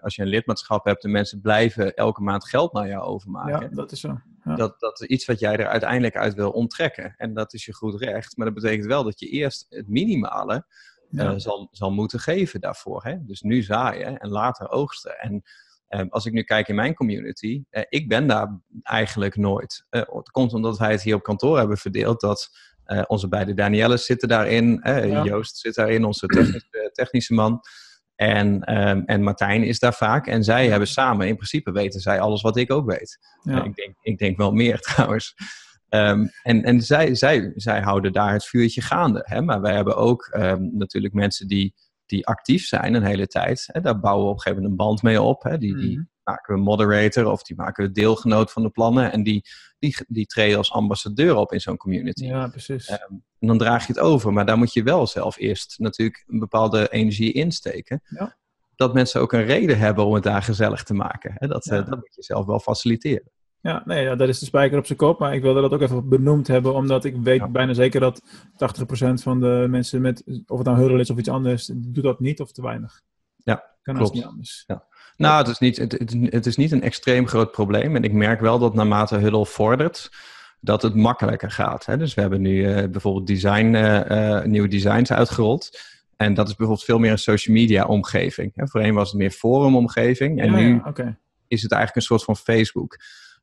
als je een lidmaatschap hebt en mensen blijven elke maand geld naar jou overmaken, Ja, dat is zo. Ja. dat, dat is iets wat jij er uiteindelijk uit wil onttrekken. En dat is je goed recht. Maar dat betekent wel dat je eerst het minimale Ja. eh, zal, zal moeten geven daarvoor. Hè? Dus nu zaaien en later oogsten. En eh, als ik nu kijk in mijn community, eh, ik ben daar eigenlijk nooit. Het komt omdat wij het hier op kantoor hebben verdeeld dat onze beide Danielles zitten daarin, Ja. Joost zit daarin, onze technische, technische man. En, ehm, en Martijn is daar vaak. En zij hebben samen, in principe weten zij alles wat ik ook weet. Ja. Ik, denk, ik denk wel meer trouwens. Ehm, en en zij, zij, zij houden daar het vuurtje gaande. Hè? Maar wij hebben ook ehm, natuurlijk mensen die, die actief zijn een hele tijd. Hè? Daar bouwen we op een gegeven moment een band mee op. Hè? Die, die Mhm. Maken we moderator of die maken we deelgenoot van de plannen. En die, die, die treden als ambassadeur op in zo'n community. ja, precies. Ehm, en dan draag je het over. Maar daar moet je wel zelf eerst natuurlijk een bepaalde energie insteken. Ja. Dat mensen ook een reden hebben om het daar gezellig te maken. Hè? Dat, Ja. eh, dat moet je zelf wel faciliteren. Ja, nee, ja, dat is de spijker op zijn kop. Maar ik wilde dat ook even benoemd hebben, omdat ik weet Ja. bijna zeker dat 80% van de mensen met, of het nou huddle is of iets anders, doet dat niet of te weinig. Ja, kan klopt. niet anders. Nou, het is, niet, het, het, het is niet een extreem groot probleem. En ik merk wel dat naarmate Huddle vordert, dat het makkelijker gaat. Hè? Dus we hebben nu eh, bijvoorbeeld design, eh, eh, nieuwe designs uitgerold. En dat is bijvoorbeeld veel meer een social media omgeving. Hè? Voorheen was het meer forum omgeving. En ja, nu ja, is het eigenlijk een soort van Facebook.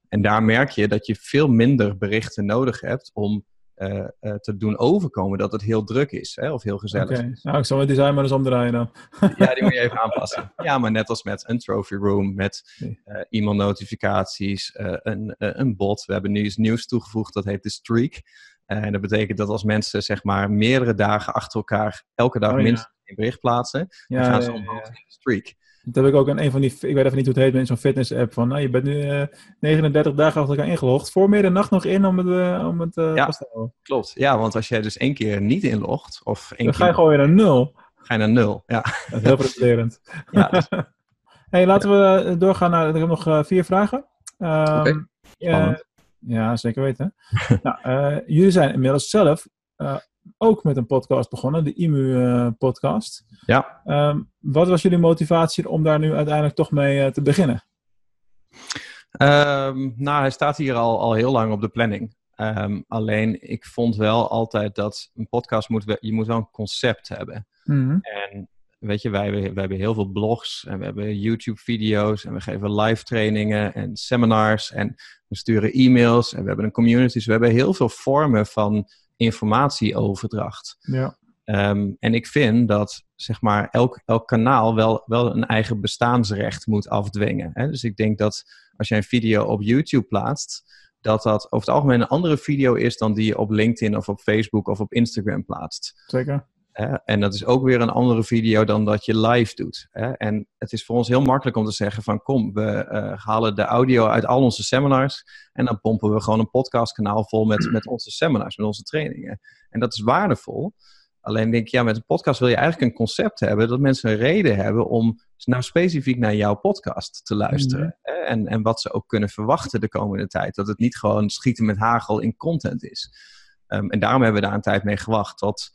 En daar merk je dat je veel minder berichten nodig hebt om eh, eh, te doen overkomen dat het heel druk is. Hè? Of heel gezellig. Oké. Nou, ik zal mijn design maar eens omdraaien dan. Ja, die moet je even aanpassen. Ja, maar net als met een trophy room, met eh, e-mailnotificaties, eh, een, een bot. We hebben nu iets nieuws toegevoegd, dat heet de streak. En dat betekent dat als mensen zeg maar meerdere dagen achter elkaar, elke dag Oh, ja. minstens een bericht plaatsen, dan gaan ze omhoog in de streak. Dat heb ik ook aan een van die, ik weet even niet hoe het heet, met zo'n fitness app van, nou, je bent nu eh, 39 dagen achter elkaar ingelogd. Voor middernacht nog in om het, eh, om het eh, Ja. vast te houden. Klopt, ja, want als jij dus één keer niet inlogt, of één Dan ga je keer gewoon weer naar nul. ga je naar nul. Ja, Dat is heel frustrerend. ja dus- hey, laten we eh, doorgaan naar, ik heb nog eh, vier vragen. Ehm, Oké, eh, ja, zeker weten. nou, eh, jullie zijn inmiddels zelf eh, ook met een podcast begonnen, de IMU-podcast. ja. Ehm, wat was jullie motivatie om daar nu uiteindelijk toch mee eh, te beginnen? Ehm, nou, hij staat hier al, al heel lang op de planning. Ehm, alleen, ik vond wel altijd dat een podcast moet, je moet wel een concept hebben. Mhm. En weet je, wij, hebben- wij hebben heel veel blogs en we hebben YouTube-video's en we geven live trainingen en seminars en we sturen e-mails en we hebben een community. Dus we hebben heel veel vormen van informatieoverdracht. Ja. Ehm, en ik vind dat zeg maar, elk, elk kanaal wel, wel een eigen bestaansrecht moet afdwingen. Hè? Dus ik denk dat als je een video op YouTube plaatst, dat dat over het algemeen een andere video is dan die je op LinkedIn of op Facebook of op Instagram plaatst. Zeker. Hè? En dat is ook weer een andere video dan dat je live doet. Hè? En het is voor ons heel makkelijk om te zeggen van kom, we eh, halen de audio uit al onze seminars en dan pompen we gewoon een podcastkanaal vol met, met onze seminars, met onze trainingen. En dat is waardevol. Alleen denk ik, ja, met een podcast wil je eigenlijk een concept hebben dat mensen een reden hebben om nou specifiek naar jouw podcast te luisteren. hè? En, en wat ze ook kunnen verwachten de komende tijd. Dat het niet gewoon schieten met hagel in content is. Ehm, en daarom hebben we daar een tijd mee gewacht tot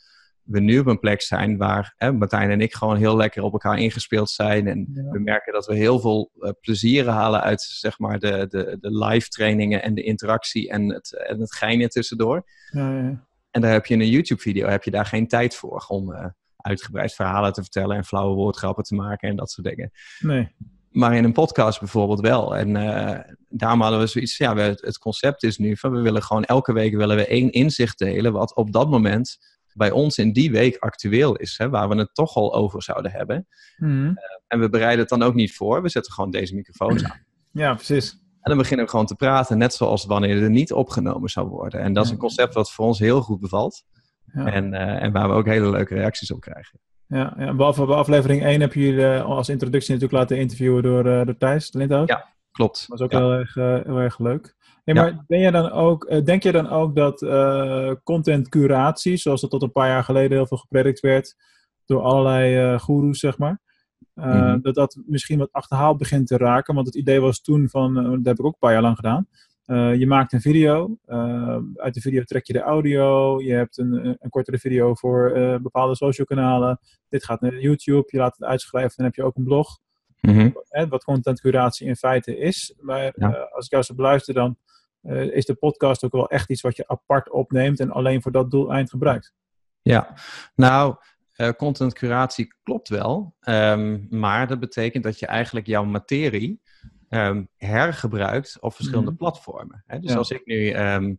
we nu op een plek zijn waar hè, Martijn en ik gewoon heel lekker op elkaar ingespeeld zijn. En Ja. we merken dat we heel veel eh, plezier halen uit zeg maar, de, de, de live trainingen en de interactie en het, en het geinen tussendoor. Ja, ja. En daar heb je in een YouTube-video heb je daar geen tijd voor om eh, uitgebreid verhalen te vertellen en flauwe woordgrappen te maken en dat soort dingen. Nee. Maar in een podcast bijvoorbeeld wel. En eh, daarom hadden we zoiets, ja, we, het concept is nu van we willen gewoon elke week willen we één inzicht delen wat op dat moment bij ons in die week actueel is, hè, waar we het toch al over zouden hebben. Mhm. En we bereiden het dan ook niet voor, we zetten gewoon deze microfoons aan. Ja, precies. En dan beginnen we gewoon te praten, net zoals wanneer er niet opgenomen zou worden. En dat is een concept wat voor ons heel goed bevalt. Ja. En, eh, en waar we ook hele leuke reacties op krijgen. Ja, ja, behalve bij aflevering 1 heb je jullie eh, als introductie natuurlijk laten interviewen door, eh door Thijs Lindhout. Ja. Klopt. Dat was ook Ja. heel, erg, eh, heel erg leuk. Ja. maar ben je dan ook, eh, denk je dan ook dat eh content curatie, zoals dat tot een paar jaar geleden heel veel gepredikt werd door allerlei eh goeroes, zeg maar, Mhm. dat dat misschien wat achterhaald begint te raken? Want het idee was toen van, dat heb ik ook een paar jaar lang gedaan. je maakt een video, uit de video trek je de audio, je hebt een, een, kortere video voor bepaalde social kanalen. Dit gaat naar YouTube, je laat het uitschrijven, dan heb je ook een blog Mhm. hè, wat content curatie in feite is. Maar Ja. als ik jou zo beluister, dan eh, is de podcast ook wel echt iets wat je apart opneemt en alleen voor dat doeleind gebruikt. Ja, nou, eh content curatie klopt wel. ehm, maar dat betekent dat je eigenlijk jouw materie ehm, hergebruikt op verschillende Mhm. platformen. Hè? Dus Ja. als ik nu, ehm,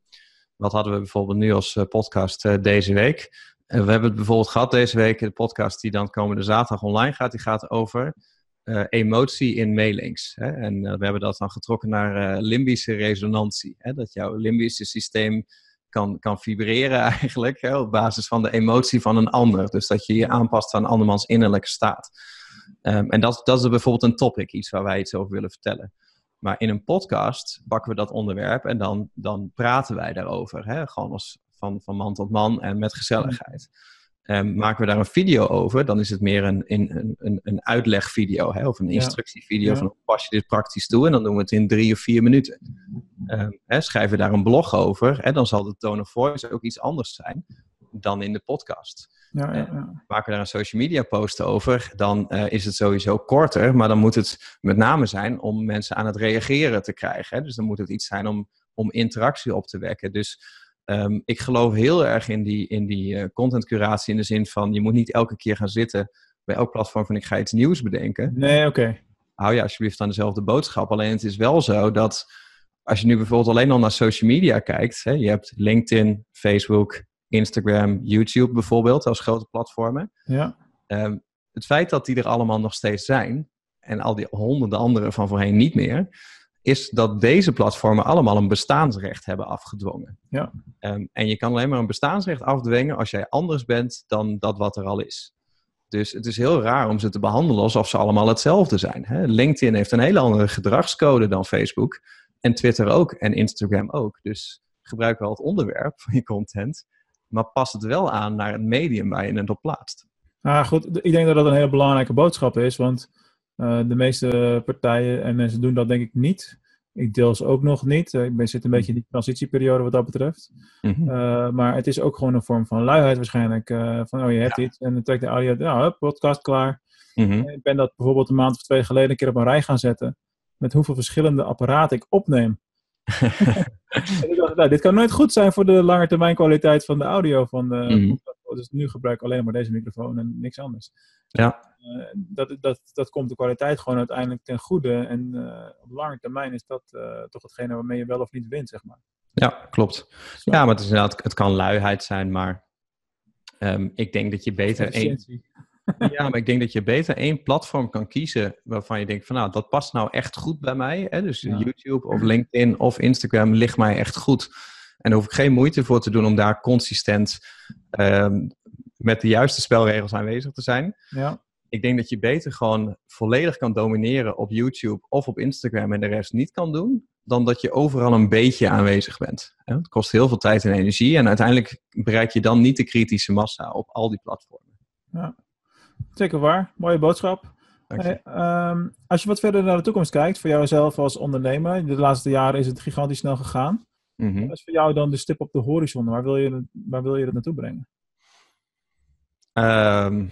wat hadden we bijvoorbeeld nu als eh, podcast deze week? We hebben het bijvoorbeeld gehad deze week, de podcast die dan komende zaterdag online gaat, die gaat over eh, emotie in mailings. Hè? En eh, we hebben dat dan getrokken naar eh, limbische resonantie. Hè? Dat jouw limbische systeem kan, kan vibreren eigenlijk hè, op basis van de emotie van een ander. Dus dat je je aanpast aan andermans innerlijke staat. Ehm, en dat, dat is bijvoorbeeld een topic, iets waar wij iets over willen vertellen. Maar in een podcast pakken we dat onderwerp en dan, dan praten wij daarover. Hè? Gewoon als van, van man tot man en met gezelligheid. Ehm, maken we daar een video over, dan is het meer een, een, een, een uitlegvideo hè? of een instructievideo Ja. van hoe pas je dit praktisch toe en dan doen we het in drie of vier minuten. Ehm, hè, schrijven we daar een blog over, hè, dan zal de tone of voice ook iets anders zijn dan in de podcast. Ja, ja, ja. Maken we daar een social media post over, dan eh, is het sowieso korter, maar dan moet het met name zijn om mensen aan het reageren te krijgen. Hè? Dus dan moet het iets zijn om, om interactie op te wekken. Dus ehm, ik geloof heel erg in die, in die eh, content curatie in de zin van je moet niet elke keer gaan zitten bij elk platform van ik ga iets nieuws bedenken Nee, oké. hou je alsjeblieft aan dezelfde boodschap. Alleen het is wel zo dat als je nu bijvoorbeeld alleen al naar social media kijkt, hè, je hebt LinkedIn, Facebook, Instagram, YouTube bijvoorbeeld als grote platformen. Ja, Ehm, het feit dat die er allemaal nog steeds zijn en al die honderden andere van voorheen niet meer, is dat deze platformen allemaal een bestaansrecht hebben afgedwongen. Ja. Ehm, en je kan alleen maar een bestaansrecht afdwingen als jij anders bent dan dat wat er al is. Dus het is heel raar om ze te behandelen alsof ze allemaal hetzelfde zijn. Hè? LinkedIn heeft een hele andere gedragscode dan Facebook. En Twitter ook. En Instagram ook. Dus gebruik wel het onderwerp van je content. Maar pas het wel aan naar het medium waar je het op plaatst. nou goed, ik denk dat dat een hele belangrijke boodschap is, want de meeste partijen en mensen doen dat denk ik niet. Ik deel ze ook nog niet. Eh, Ik ben, zit een beetje in die transitieperiode wat dat betreft. Mhm. Uh, maar het is ook gewoon een vorm van luiheid waarschijnlijk. Uh, van, oh, je hebt Ja. iets en dan trek de audio, nou, hup, podcast klaar. Mhm. Ik ben dat bijvoorbeeld een maand of twee geleden een keer op een rij gaan zetten. Met hoeveel verschillende apparaten ik opneem. en ik dacht, nou, dit kan nooit goed zijn voor de lange termijn kwaliteit van de audio van de podcast. Dus nu gebruik ik alleen maar deze microfoon en niks anders. Ja. Uh, dat, dat, dat komt de kwaliteit gewoon uiteindelijk ten goede. En uh, op lange termijn is dat uh, toch hetgene waarmee je wel of niet wint, zeg maar. Ja, klopt. Zo. Ja, maar het is inderdaad, het kan luiheid zijn, maar um, ik denk dat je beter één. ja, maar ik denk dat je beter één platform kan kiezen waarvan je denkt van nou, dat past nou echt goed bij mij. Hè? Dus ja. YouTube of LinkedIn of Instagram ligt mij echt goed. En daar hoef ik geen moeite voor te doen om daar consistent um, met de juiste spelregels aanwezig te zijn. Ja. Ik denk dat je beter gewoon volledig kan domineren op YouTube of op Instagram en de rest niet kan doen, dan dat je overal een beetje aanwezig bent. Het kost heel veel tijd en energie en uiteindelijk bereik je dan niet de kritische massa op al die platformen. Ja, zeker waar. Mooie boodschap. Hey, um, als je wat verder naar de toekomst kijkt, voor jouzelf als ondernemer, de laatste jaren is het gigantisch snel gegaan. Mm -hmm. Wat is voor jou dan de stip op de horizon? Waar wil je, waar wil je dat naartoe brengen? Um,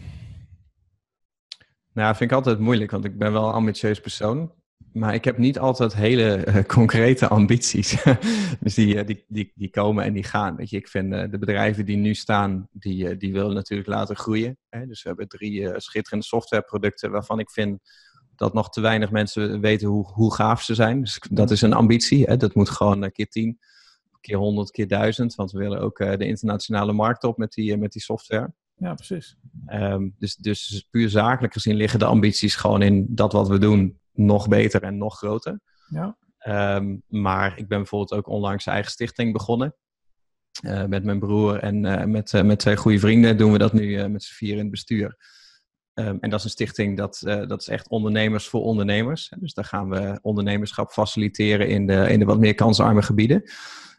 nou, vind ik altijd moeilijk, want ik ben wel een ambitieus persoon. Maar ik heb niet altijd hele uh, concrete ambities. dus die, uh, die, die, die komen en die gaan. Weet je, ik vind uh, de bedrijven die nu staan, die, die willen natuurlijk laten groeien. Hè? Dus we hebben drie schitterende softwareproducten waarvan ik vind dat nog te weinig mensen weten hoe, hoe gaaf ze zijn. Dus dat is een ambitie. Hè? Dat moet gewoon keer tien, keer 100, keer 1000, want we willen ook de internationale markt op met die, met die software. Ja, precies. Ehm, dus, dus puur zakelijk gezien liggen de ambities gewoon in dat wat we doen nog beter en nog groter. Ja. Ehm, maar ik ben bijvoorbeeld ook onlangs eigen stichting begonnen. Uh, met mijn broer en uh, met, uh, met twee goede vrienden doen we dat nu met z'n vier in het bestuur. Um, en dat is een stichting dat, dat is echt ondernemers voor ondernemers. Dus daar gaan we ondernemerschap faciliteren in de, in de wat meer kansarme gebieden.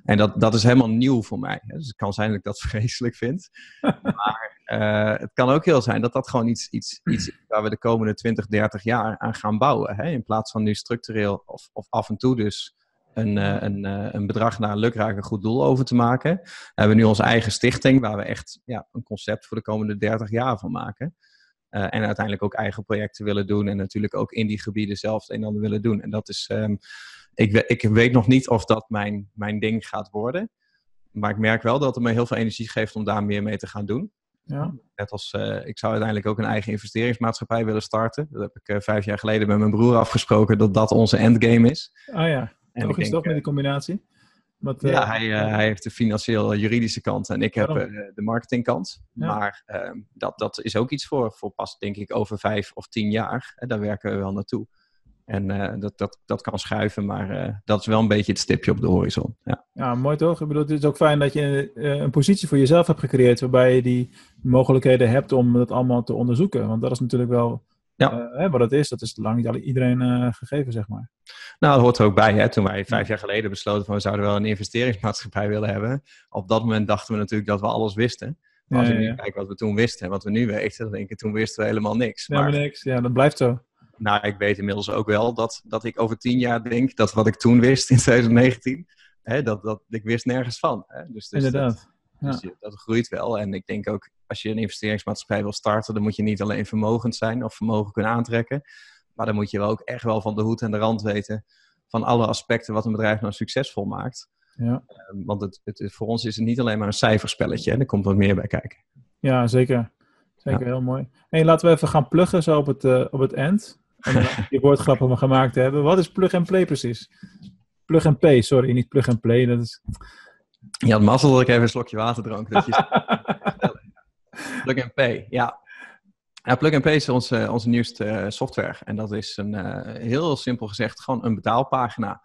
En dat, dat is helemaal nieuw voor mij. Dus het kan zijn dat ik dat vreselijk vind. maar het kan ook heel zijn dat dat gewoon iets, iets, iets is waar we de komende 20, 30 jaar aan gaan bouwen. Hè? In plaats van nu structureel of, of af en toe dus een, een, een bedrag naar een lukraak een goed doel over te maken. We hebben nu onze eigen stichting waar we echt ja, een concept voor de komende 30 jaar van maken. En uiteindelijk ook eigen projecten willen doen. En natuurlijk ook in die gebieden zelf het een en ander willen doen. En dat is, um, ik, ik weet nog niet of dat mijn, mijn ding gaat worden. Maar ik merk wel dat het me heel veel energie geeft om daar meer mee te gaan doen. Ja. Net als uh, ik zou uiteindelijk ook een eigen investeringsmaatschappij willen starten. Dat heb ik uh, vijf jaar geleden met mijn broer afgesproken dat dat onze endgame is. Ah ja, en toch is dat met die combinatie? Wat, ja, uh, hij, hij, heeft de financieel-juridische kant en ik heb de marketingkant. Ja. Maar ehm, dat, dat is ook iets voor, voor pas, denk ik, over vijf of tien jaar. En daar werken we wel naartoe. En uh, dat, dat, dat kan schuiven, maar uh, dat is wel een beetje het stipje op de horizon. Ja, ja mooi toch? Ik bedoel, het is ook fijn dat je uh, een positie voor jezelf hebt gecreëerd waarbij je die mogelijkheden hebt om dat allemaal te onderzoeken. Want dat is natuurlijk wel ja. hè, wat het is. Dat is lang niet iedereen gegeven, zeg maar. Nou, dat hoort er ook bij. Hè? Toen wij vijf jaar geleden besloten van we zouden wel een investeringsmaatschappij willen hebben. Op dat moment dachten we natuurlijk dat we alles wisten. Maar als je nu kijkt wat we toen wisten en wat we nu weten, dan denk ik, toen wisten we helemaal niks. Maar, ja, niks. Ja, dat blijft zo. Nou, ik weet inmiddels ook wel dat, dat ik over tien jaar denk dat wat ik toen wist in 2019, hè, dat, dat ik wist nergens van. Hè. Dus, dus Inderdaad. Dat, dus dat groeit wel. En ik denk ook, als je een investeringsmaatschappij wil starten, dan moet je niet alleen vermogend zijn of vermogen kunnen aantrekken. Maar dan moet je wel ook echt wel van de hoed en de rand weten van alle aspecten wat een bedrijf nou succesvol maakt. Ja. Um, want het, het, voor ons is het niet alleen maar een cijferspelletje. Hè. Er komt wat meer bij kijken. Ja, zeker. Zeker, ja. heel mooi. Hey, laten we even gaan pluggen zo op het, uh, op het end. Je woordgrappen gemaakt hebben. Wat is plug and play precies? Plug and play, sorry, niet plug and play. Dat is... Je had mazzel dat ik even een slokje water dronk. Dat je... plug and play, ja. ja. Plug and play is onze, onze nieuwste software. En dat is een, uh, heel simpel gezegd gewoon een betaalpagina.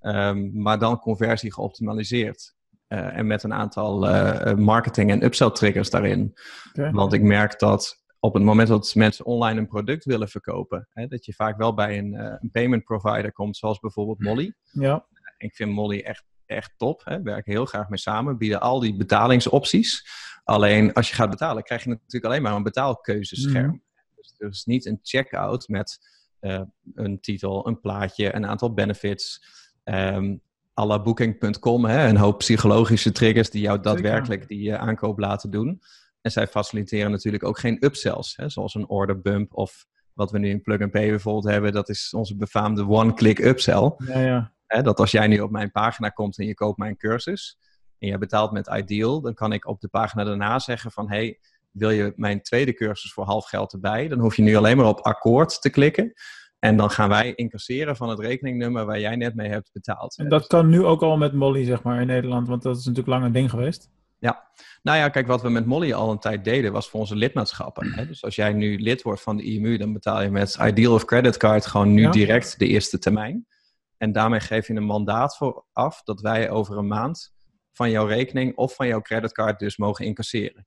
Um, maar dan conversie geoptimaliseerd. Uh, en met een aantal uh, marketing- en upsell triggers daarin. Okay. Want ik merk dat op het moment dat mensen online een product willen verkopen, hè, dat je vaak wel bij een, uh, een payment provider komt, zoals bijvoorbeeld Molly. Ja. Ik vind Molly echt, echt top. Hè. Werken heel graag mee samen, bieden al die betalingsopties. Alleen als je gaat betalen, krijg je natuurlijk alleen maar een betaalkeuzescherm. Mhm. Dus, dus niet een checkout met uh, een titel, een plaatje, een aantal benefits. Um, à la booking.com, hè, een hoop psychologische triggers die jou daadwerkelijk die uh, aankoop laten doen. En zij faciliteren natuurlijk ook geen upsells, hè, zoals een order bump of wat we nu in Plug and Pay bijvoorbeeld hebben. Dat is onze befaamde one-click upsell. Ja, ja. Hè, dat als jij nu op mijn pagina komt en je koopt mijn cursus en je betaalt met Ideal, dan kan ik op de pagina daarna zeggen van hey, wil je mijn tweede cursus voor half geld erbij? Dan hoef je nu alleen maar op akkoord te klikken. En dan gaan wij incasseren van het rekeningnummer waar jij net mee hebt betaald. En dat kan nu ook al met Molly, zeg maar, in Nederland, want dat is natuurlijk lang een ding geweest. Ja, nou ja, kijk, wat we met Molly al een tijd deden, was voor onze lidmaatschappen. Hè? Dus als jij nu lid wordt van de IMU, dan betaal je met Ideal of Credit Card gewoon nu Ja. direct de eerste termijn. En daarmee geef je een mandaat voor af dat wij over een maand van jouw rekening of van jouw creditcard dus mogen incasseren.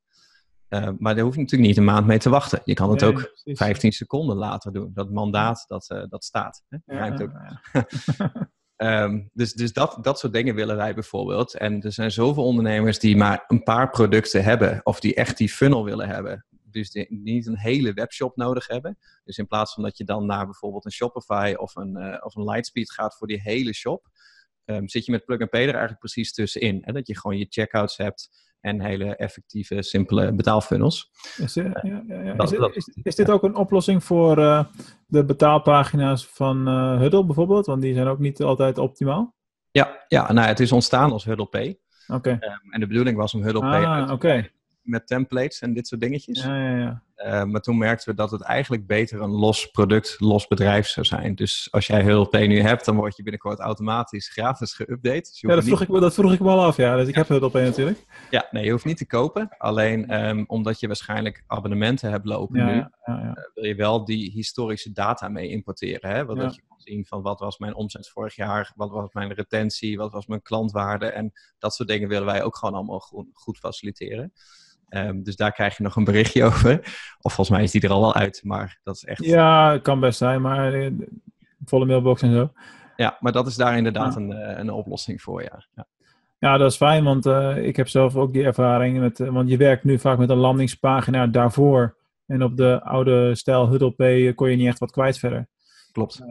Uh, maar daar hoef je natuurlijk niet een maand mee te wachten. Je kan het Nee, ook precies. 15 seconden later doen. Dat mandaat, dat, eh, dat staat. Hè? Ja, ook. ja. Ehm, dus dus dat, dat soort dingen willen wij bijvoorbeeld. En er zijn zoveel ondernemers die maar een paar producten hebben, of die echt die funnel willen hebben. Dus die niet een hele webshop nodig hebben. Dus in plaats van dat je dan naar bijvoorbeeld een Shopify of een, eh, of een Lightspeed gaat voor die hele shop, ehm, zit je met Plug and Pay er eigenlijk precies tussenin. Hè? Dat je gewoon je checkouts hebt en hele effectieve, simpele betaalfunnels. Is, dit- ja, ja, ja. Dat- Is, dat- is, is dit ook een oplossing voor eh, de betaalpagina's van eh Huddle bijvoorbeeld? Want die zijn ook niet altijd optimaal. Ja, ja nou, het is ontstaan als Huddle Pay. Oké. Ehm, en de bedoeling was om Huddle Pay uit Ah, te oké. Met templates en dit soort dingetjes. Ja, ja, ja. Uh, maar toen merkten we dat het eigenlijk beter een los product, los bedrijf zou zijn. Dus als jij HudlP nu hebt, dan word je binnenkort automatisch gratis geüpdate. Dus ja, dat vroeg, ik, dat vroeg ik me al af, ja. Dus ik heb HudlP natuurlijk. Ja, nee, je hoeft niet te kopen. Alleen um, omdat je waarschijnlijk abonnementen hebt lopen nu, uh, wil je wel die historische data mee importeren. Hè? Want Ja. dat je kan zien van wat was mijn omzet vorig jaar, wat was mijn retentie, wat was mijn klantwaarde. En dat soort dingen willen wij ook gewoon allemaal goed, goed faciliteren. Ehm, dus daar krijg je nog een berichtje over. Of volgens mij is die er al wel uit, maar dat is echt... Ja, het kan best zijn, maar eh, volle mailbox en zo. Ja, maar dat is daar inderdaad Ja. een, eh, een oplossing voor, ja. ja. Ja, dat is fijn, want eh, ik heb zelf ook die ervaring. Met, want je werkt nu vaak met een landingspagina daarvoor. En op de oude stijl HudlP eh, kon je niet echt wat kwijt verder. Klopt.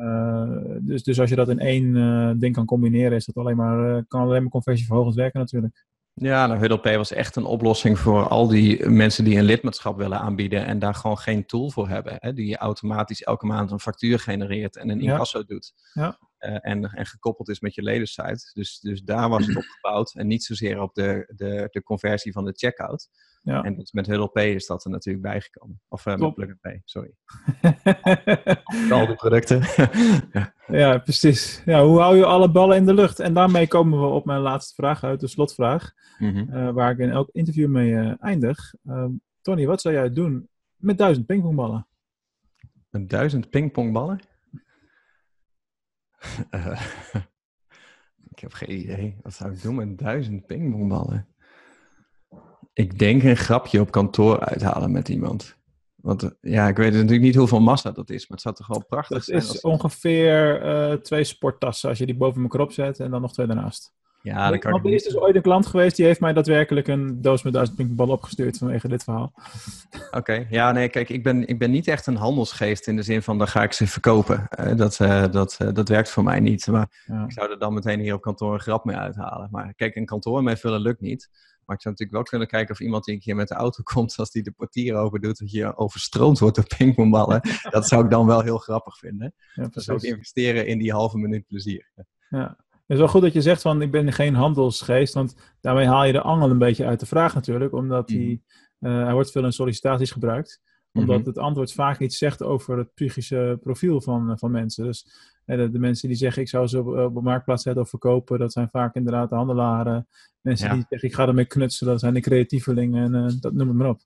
Dus, dus als je dat in één ding kan combineren, is dat alleen maar, kan alleen maar conversieverhogend werken natuurlijk. Ja, nou, HudlP was echt een oplossing voor al die mensen die een lidmaatschap willen aanbieden en daar gewoon geen tool voor hebben. Hè, die automatisch elke maand een factuur genereert en een Ja. incasso doet. Ja. Eh, en, en gekoppeld is met je ledensite. Dus, dus daar was het op gebouwd en niet zozeer op de, de, de conversie van de checkout. Ja. En dat, met HudlP is dat er natuurlijk bijgekomen. Of eh, met. Plug Pay, sorry. Al die producten. ja. precies. Ja, hoe hou je alle ballen in de lucht? En daarmee komen we op mijn laatste vraag uit, de slotvraag. Mhm. eh, waar ik in elk interview mee eh, eindig. Ehm, Tony, wat zou jij doen met duizend pingpongballen? Een duizend pingpongballen? Ik heb geen idee. Wat zou ik doen met duizend pingpongballen? Ik denk een grapje op kantoor uithalen met iemand. Want eh, ja, ik weet natuurlijk niet hoeveel massa dat is, maar het zou toch wel prachtig Dat zijn. is als- ongeveer eh, twee sporttassen als je die boven elkaar opzet en dan nog twee daarnaast. Ja, dan kan ik er is dus ooit een klant geweest die heeft mij daadwerkelijk een doos met duizend pingpongballen opgestuurd vanwege dit verhaal. Oké, ja, nee, kijk, ik ben, ik ben niet echt een handelsgeest in de zin van dan ga ik ze verkopen. Eh, dat, dat, dat werkt voor mij niet. Maar Ja. ik zou er dan meteen hier op kantoor een grap mee uithalen. Maar kijk, een kantoor mee vullen lukt niet. Maar ik zou natuurlijk wel kunnen kijken of iemand die een keer met de auto komt, als die de portier open doet, dat je overstroomd wordt door pingpongballen. dat zou ik dan wel heel grappig vinden. Ja, precies. investeren in die halve minuut plezier. Ja. Het is wel goed dat je zegt van ik ben geen handelsgeest, want daarmee haal je de angel een beetje uit de vraag natuurlijk, omdat die, eh, hij wordt veel in sollicitaties gebruikt, omdat Mhm. het antwoord vaak iets zegt over het psychische profiel van, eh, van mensen. Dus de, de mensen die zeggen ik zou ze op, op de marktplaats zetten of verkopen, dat zijn vaak inderdaad de handelaren. Mensen Ja. die zeggen ik ga ermee knutselen, dat zijn de creatievelingen en eh, dat noem het maar op.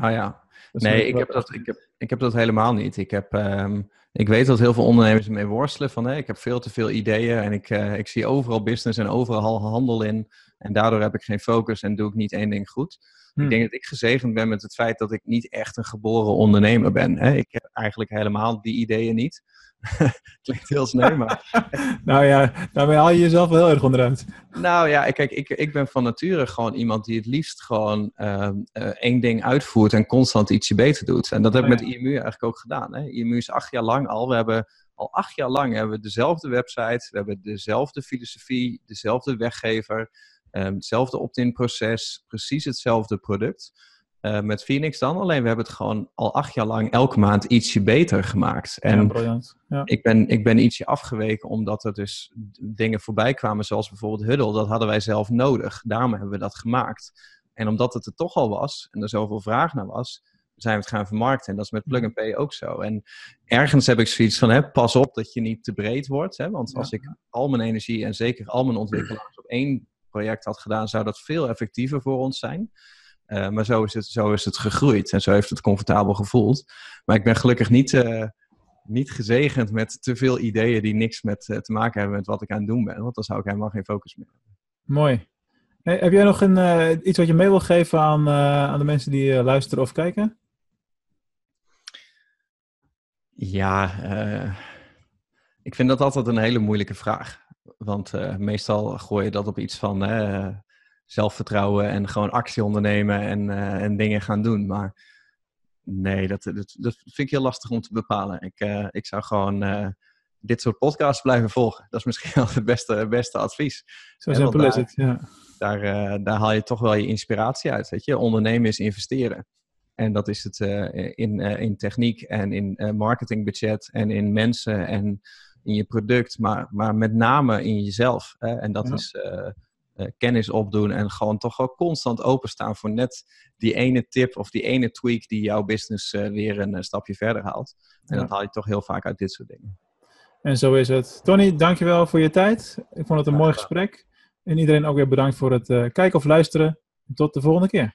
Ah ja, Nee, ik heb, dat, ik, heb, ik heb dat helemaal niet. Ik, heb, ehm, ik weet dat heel veel ondernemers ermee worstelen. Van, hè, ik heb veel te veel ideeën en ik, eh, ik zie overal business en overal handel in. En daardoor heb ik geen focus en doe ik niet één ding goed. Hmm. Ik denk dat ik gezegend ben met het feit dat ik niet echt een geboren ondernemer ben. Hè. Ik heb eigenlijk helemaal die ideeën niet. Klinkt heel sneu, maar Nou ja, daarmee haal je jezelf wel heel erg onderuit. nou ja, kijk, ik, ik ben van nature gewoon iemand die het liefst gewoon ehm, eh, één ding uitvoert en constant ietsje beter doet. En dat heb ik Oh met IMU eigenlijk ook gedaan. Hè. IMU is acht jaar lang al. We hebben al acht jaar lang hebben we dezelfde website, we hebben dezelfde filosofie, dezelfde weggever, ehm, hetzelfde opt-in proces, precies hetzelfde product. Eh, met Phoenix dan, alleen we hebben het gewoon al acht jaar lang elke maand ietsje beter gemaakt. En ja, ik ben, ik ben ietsje afgeweken omdat er dus dingen voorbij kwamen, zoals bijvoorbeeld Huddle. Dat hadden wij zelf nodig. Daarom hebben we dat gemaakt. En omdat het er toch al was en er zoveel vraag naar was, zijn we het gaan vermarkten. En dat is met Plug and Pay ook zo. En ergens heb ik zoiets van, hè, pas op dat je niet te breed wordt. Hè? Want als Ja. ik al mijn energie en zeker al mijn ontwikkelaars op één project had gedaan, zou dat veel effectiever voor ons zijn. Eh, maar zo is, het, zo is het gegroeid en zo heeft het comfortabel gevoeld. Maar ik ben gelukkig niet, eh, niet gezegend met te veel ideeën die niks met, eh, te maken hebben met wat ik aan het doen ben. Want dan zou ik helemaal geen focus meer hebben. Mooi. Hey, heb jij nog een, iets wat je mee wil geven aan, aan de mensen die luisteren of kijken? Ja, ik vind dat altijd een hele moeilijke vraag. Want meestal gooi je dat op iets van zelfvertrouwen en gewoon actie ondernemen en, eh, en dingen gaan doen. Maar nee, dat, dat, dat vind ik heel lastig om te bepalen. Ik, eh, ik zou gewoon eh, dit soort podcasts blijven volgen. Dat is misschien wel het beste, beste advies. Zo simpel is het. Ja. Daar, daar haal je toch wel je inspiratie uit. Weet je? Ondernemen is investeren. En dat is het in, in techniek en in marketingbudget en in mensen en in je product, maar, maar met name in jezelf. Hè? En dat Ja. is, eh, eh, kennis opdoen en gewoon toch wel constant openstaan voor net die ene tip of die ene tweak die jouw business eh, weer een stapje verder haalt. En Ja. dat haal je toch heel vaak uit dit soort dingen. En zo is het. Tony, dankjewel voor je tijd. Ik vond het een mooi gesprek. En iedereen ook weer bedankt voor het eh, kijken of luisteren. Tot de volgende keer.